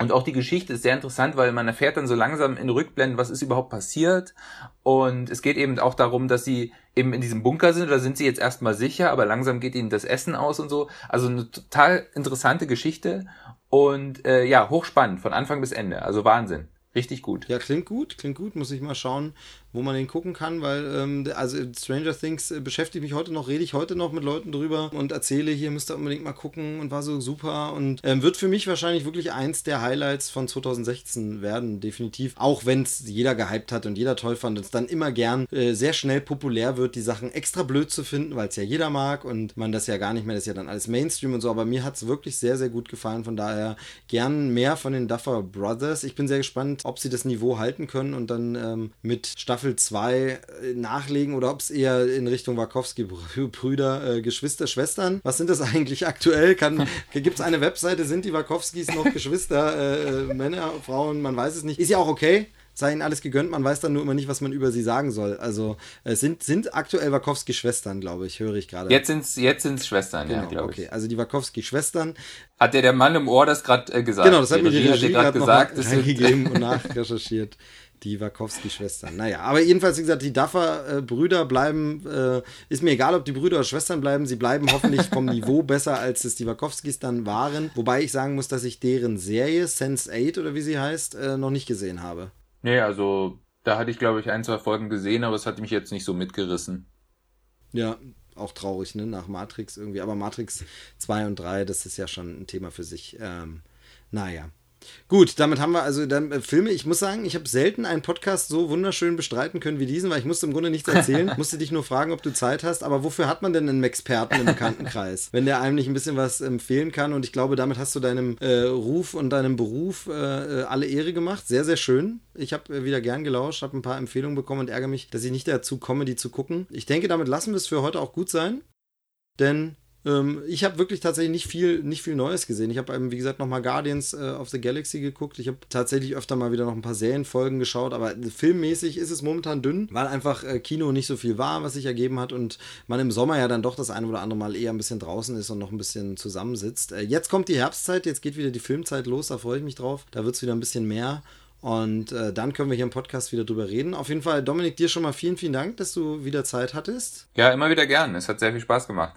und auch die Geschichte ist sehr interessant, weil man erfährt dann so langsam in Rückblenden, was ist überhaupt passiert. Und es geht eben auch darum, dass sie eben in diesem Bunker sind, da sind sie jetzt erstmal sicher, aber langsam geht ihnen das Essen aus und so. Also eine total interessante Geschichte und äh, ja, hochspannend von Anfang bis Ende. Also Wahnsinn. Richtig gut. Ja, klingt gut, klingt gut. Muss ich mal schauen, wo man den gucken kann, weil, ähm, also Stranger Things äh, beschäftigt mich heute noch, rede ich heute noch mit Leuten drüber und erzähle, hier müsst ihr unbedingt mal gucken und war so super und ähm, wird für mich wahrscheinlich wirklich eins der Highlights von 2016 werden, definitiv. Auch wenn es jeder gehypt hat und jeder toll fand und es dann immer gern äh, sehr schnell populär wird, die Sachen extra blöd zu finden, weil es ja jeder mag und man das ja gar nicht mehr, das ist ja dann alles Mainstream und so, aber mir hat es wirklich sehr, sehr gut gefallen, von daher gern mehr von den Duffer Brothers. Ich bin sehr gespannt, ob sie das Niveau halten können und dann ähm, mit Staffel 2 äh, nachlegen oder ob es eher in Richtung Wachowski-Brüder, äh, Geschwister, Schwestern. Was sind das eigentlich aktuell? [laughs] Gibt es eine Webseite, sind die Wachowskis noch Geschwister, äh, äh, Männer, Frauen? Man weiß es nicht. Ist ja auch okay. Sei ihnen alles gegönnt, man weiß dann nur immer nicht, was man über sie sagen soll. Also es sind, sind aktuell Wachowski-Schwestern, glaube ich, höre ich gerade. Jetzt sind's jetzt sind's Schwestern, ja, Genau, glaube ich. okay. Also die Wachowski-Schwestern. Hat dir der Mann im Ohr das gerade äh, gesagt? Genau, das hat mir die Regie grad gerade gesagt. sind- reingegeben und nachrecherchiert. [laughs] Die Wachowski-Schwestern. Naja, aber jedenfalls, wie gesagt, die Duffer-Brüder bleiben, äh, ist mir egal, ob die Brüder oder Schwestern bleiben, sie bleiben hoffentlich vom [laughs] Niveau besser, als es die Wachowskis dann waren. Wobei ich sagen muss, dass ich deren Serie, Sense8 oder wie sie heißt, äh, noch nicht gesehen habe. Nee, also da hatte ich, glaube ich, ein, zwei Folgen gesehen, aber es hat mich jetzt nicht so mitgerissen. Ja, auch traurig, ne? Nach Matrix irgendwie. Aber Matrix 2 und 3, das ist ja schon ein Thema für sich. Ähm, naja. Gut, damit haben wir also dann äh, Filme. Ich muss sagen, ich habe selten einen Podcast so wunderschön bestreiten können wie diesen, weil ich musste im Grunde nichts erzählen, [laughs] musste dich nur fragen, ob du Zeit hast. Aber wofür hat man denn einen Experten im Bekanntenkreis, [laughs] wenn der einem nicht ein bisschen was empfehlen kann? Und ich glaube, damit hast du deinem äh, Ruf und deinem Beruf äh, äh alle Ehre gemacht. Sehr, sehr schön. Ich habe äh, wieder gern gelauscht, habe ein paar Empfehlungen bekommen und ärgere mich, dass ich nicht dazu komme, die zu gucken. Ich denke, damit lassen wir es für heute auch gut sein. Denn ähm, ich habe wirklich tatsächlich nicht viel, nicht viel Neues gesehen. Ich habe, ähm, wie gesagt, nochmal Guardians äh, of the Galaxy geguckt. Ich habe tatsächlich öfter mal wieder noch ein paar Serienfolgen geschaut, aber filmmäßig ist es momentan dünn, weil einfach äh, Kino nicht so viel war, was sich ergeben hat und man im Sommer ja dann doch das eine oder andere Mal eher ein bisschen draußen ist und noch ein bisschen zusammensitzt. Äh, jetzt kommt die Herbstzeit, jetzt geht wieder die Filmzeit los, da freue ich mich drauf. Da wird es wieder ein bisschen mehr. Und äh, dann können wir hier im Podcast wieder drüber reden. Auf jeden Fall, Dominik, dir schon mal vielen, vielen Dank, dass du wieder Zeit hattest. Ja, immer wieder gern. Es hat sehr viel Spaß gemacht.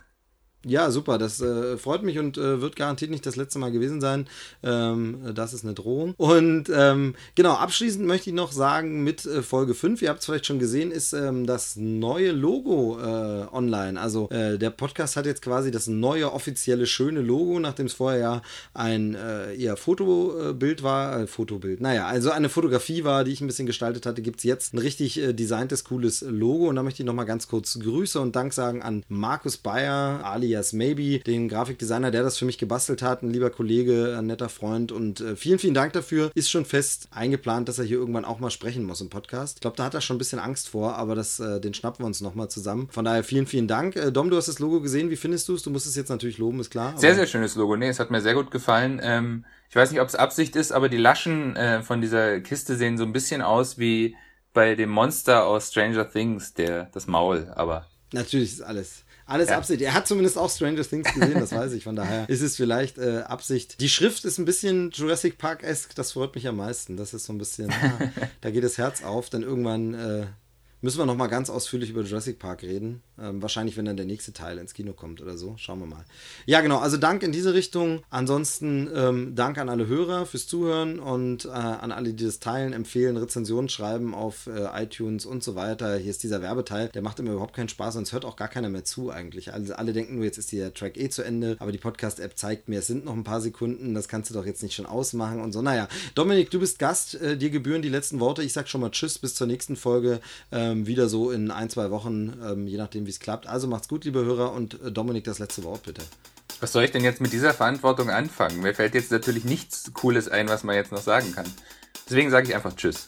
Ja, super. Das äh, freut mich und äh, wird garantiert nicht das letzte Mal gewesen sein. Ähm, das ist eine Drohung. Und ähm, genau, abschließend möchte ich noch sagen, mit äh, Folge 5, ihr habt es vielleicht schon gesehen, ist ähm, das neue Logo äh, online. Also äh, der Podcast hat jetzt quasi das neue offizielle schöne Logo, nachdem es vorher ja ein äh, eher Fotobild war. Fotobild, naja, also eine Fotografie war, die ich ein bisschen gestaltet hatte, gibt es jetzt ein richtig designtes, cooles Logo. Und da möchte ich nochmal ganz kurz Grüße und Dank sagen an Markus Bayer, alias alias Maybe, den Grafikdesigner, der das für mich gebastelt hat, ein lieber Kollege, ein netter Freund und äh, vielen, vielen Dank dafür. Ist schon fest eingeplant, dass er hier irgendwann auch mal sprechen muss im Podcast. Ich glaube, da hat er schon ein bisschen Angst vor, aber das, äh, den schnappen wir uns nochmal zusammen. Von daher vielen, vielen Dank. Äh, Dom, du hast das Logo gesehen. Wie findest du es? Du musst es jetzt natürlich loben, ist klar. Sehr, sehr schönes Logo. Nee, es hat mir sehr gut gefallen. Ähm, ich weiß nicht, ob es Absicht ist, aber die Laschen äh, von dieser Kiste sehen so ein bisschen aus wie bei dem Monster aus Stranger Things, der, das Maul, aber. Natürlich ist alles alles ja. Absicht. Er hat zumindest auch Stranger Things gesehen, das weiß ich. Von daher [laughs] ist es vielleicht äh, Absicht. Die Schrift ist ein bisschen Jurassic Park-esque, das freut mich am meisten. Das ist so ein bisschen, [laughs] ah, da geht das Herz auf, dann irgendwann äh, müssen wir nochmal ganz ausführlich über Jurassic Park reden. Ähm, wahrscheinlich, wenn dann der nächste Teil ins Kino kommt oder so. Schauen wir mal. Ja, genau. Also Dank in diese Richtung. Ansonsten ähm, Dank an alle Hörer fürs Zuhören und äh, an alle, die das teilen, empfehlen, Rezensionen schreiben auf äh, iTunes und so weiter. Hier ist dieser Werbeteil. Der macht immer überhaupt keinen Spaß und es hört auch gar keiner mehr zu eigentlich. Also alle denken nur, jetzt ist der Track eh zu Ende. Aber die Podcast-App zeigt mir, es sind noch ein paar Sekunden. Das kannst du doch jetzt nicht schon ausmachen und so. Naja, Dominik, du bist Gast. Äh, dir gebühren die letzten Worte. Ich sag schon mal Tschüss bis zur nächsten Folge. Ähm, wieder so in ein, zwei Wochen, ähm, je nachdem, wie es klappt. Also macht's gut, liebe Hörer, und äh, Dominik, das letzte Wort bitte. Was soll ich denn jetzt mit dieser Verantwortung anfangen? Mir fällt jetzt natürlich nichts Cooles ein, was man jetzt noch sagen kann. Deswegen sage ich einfach Tschüss.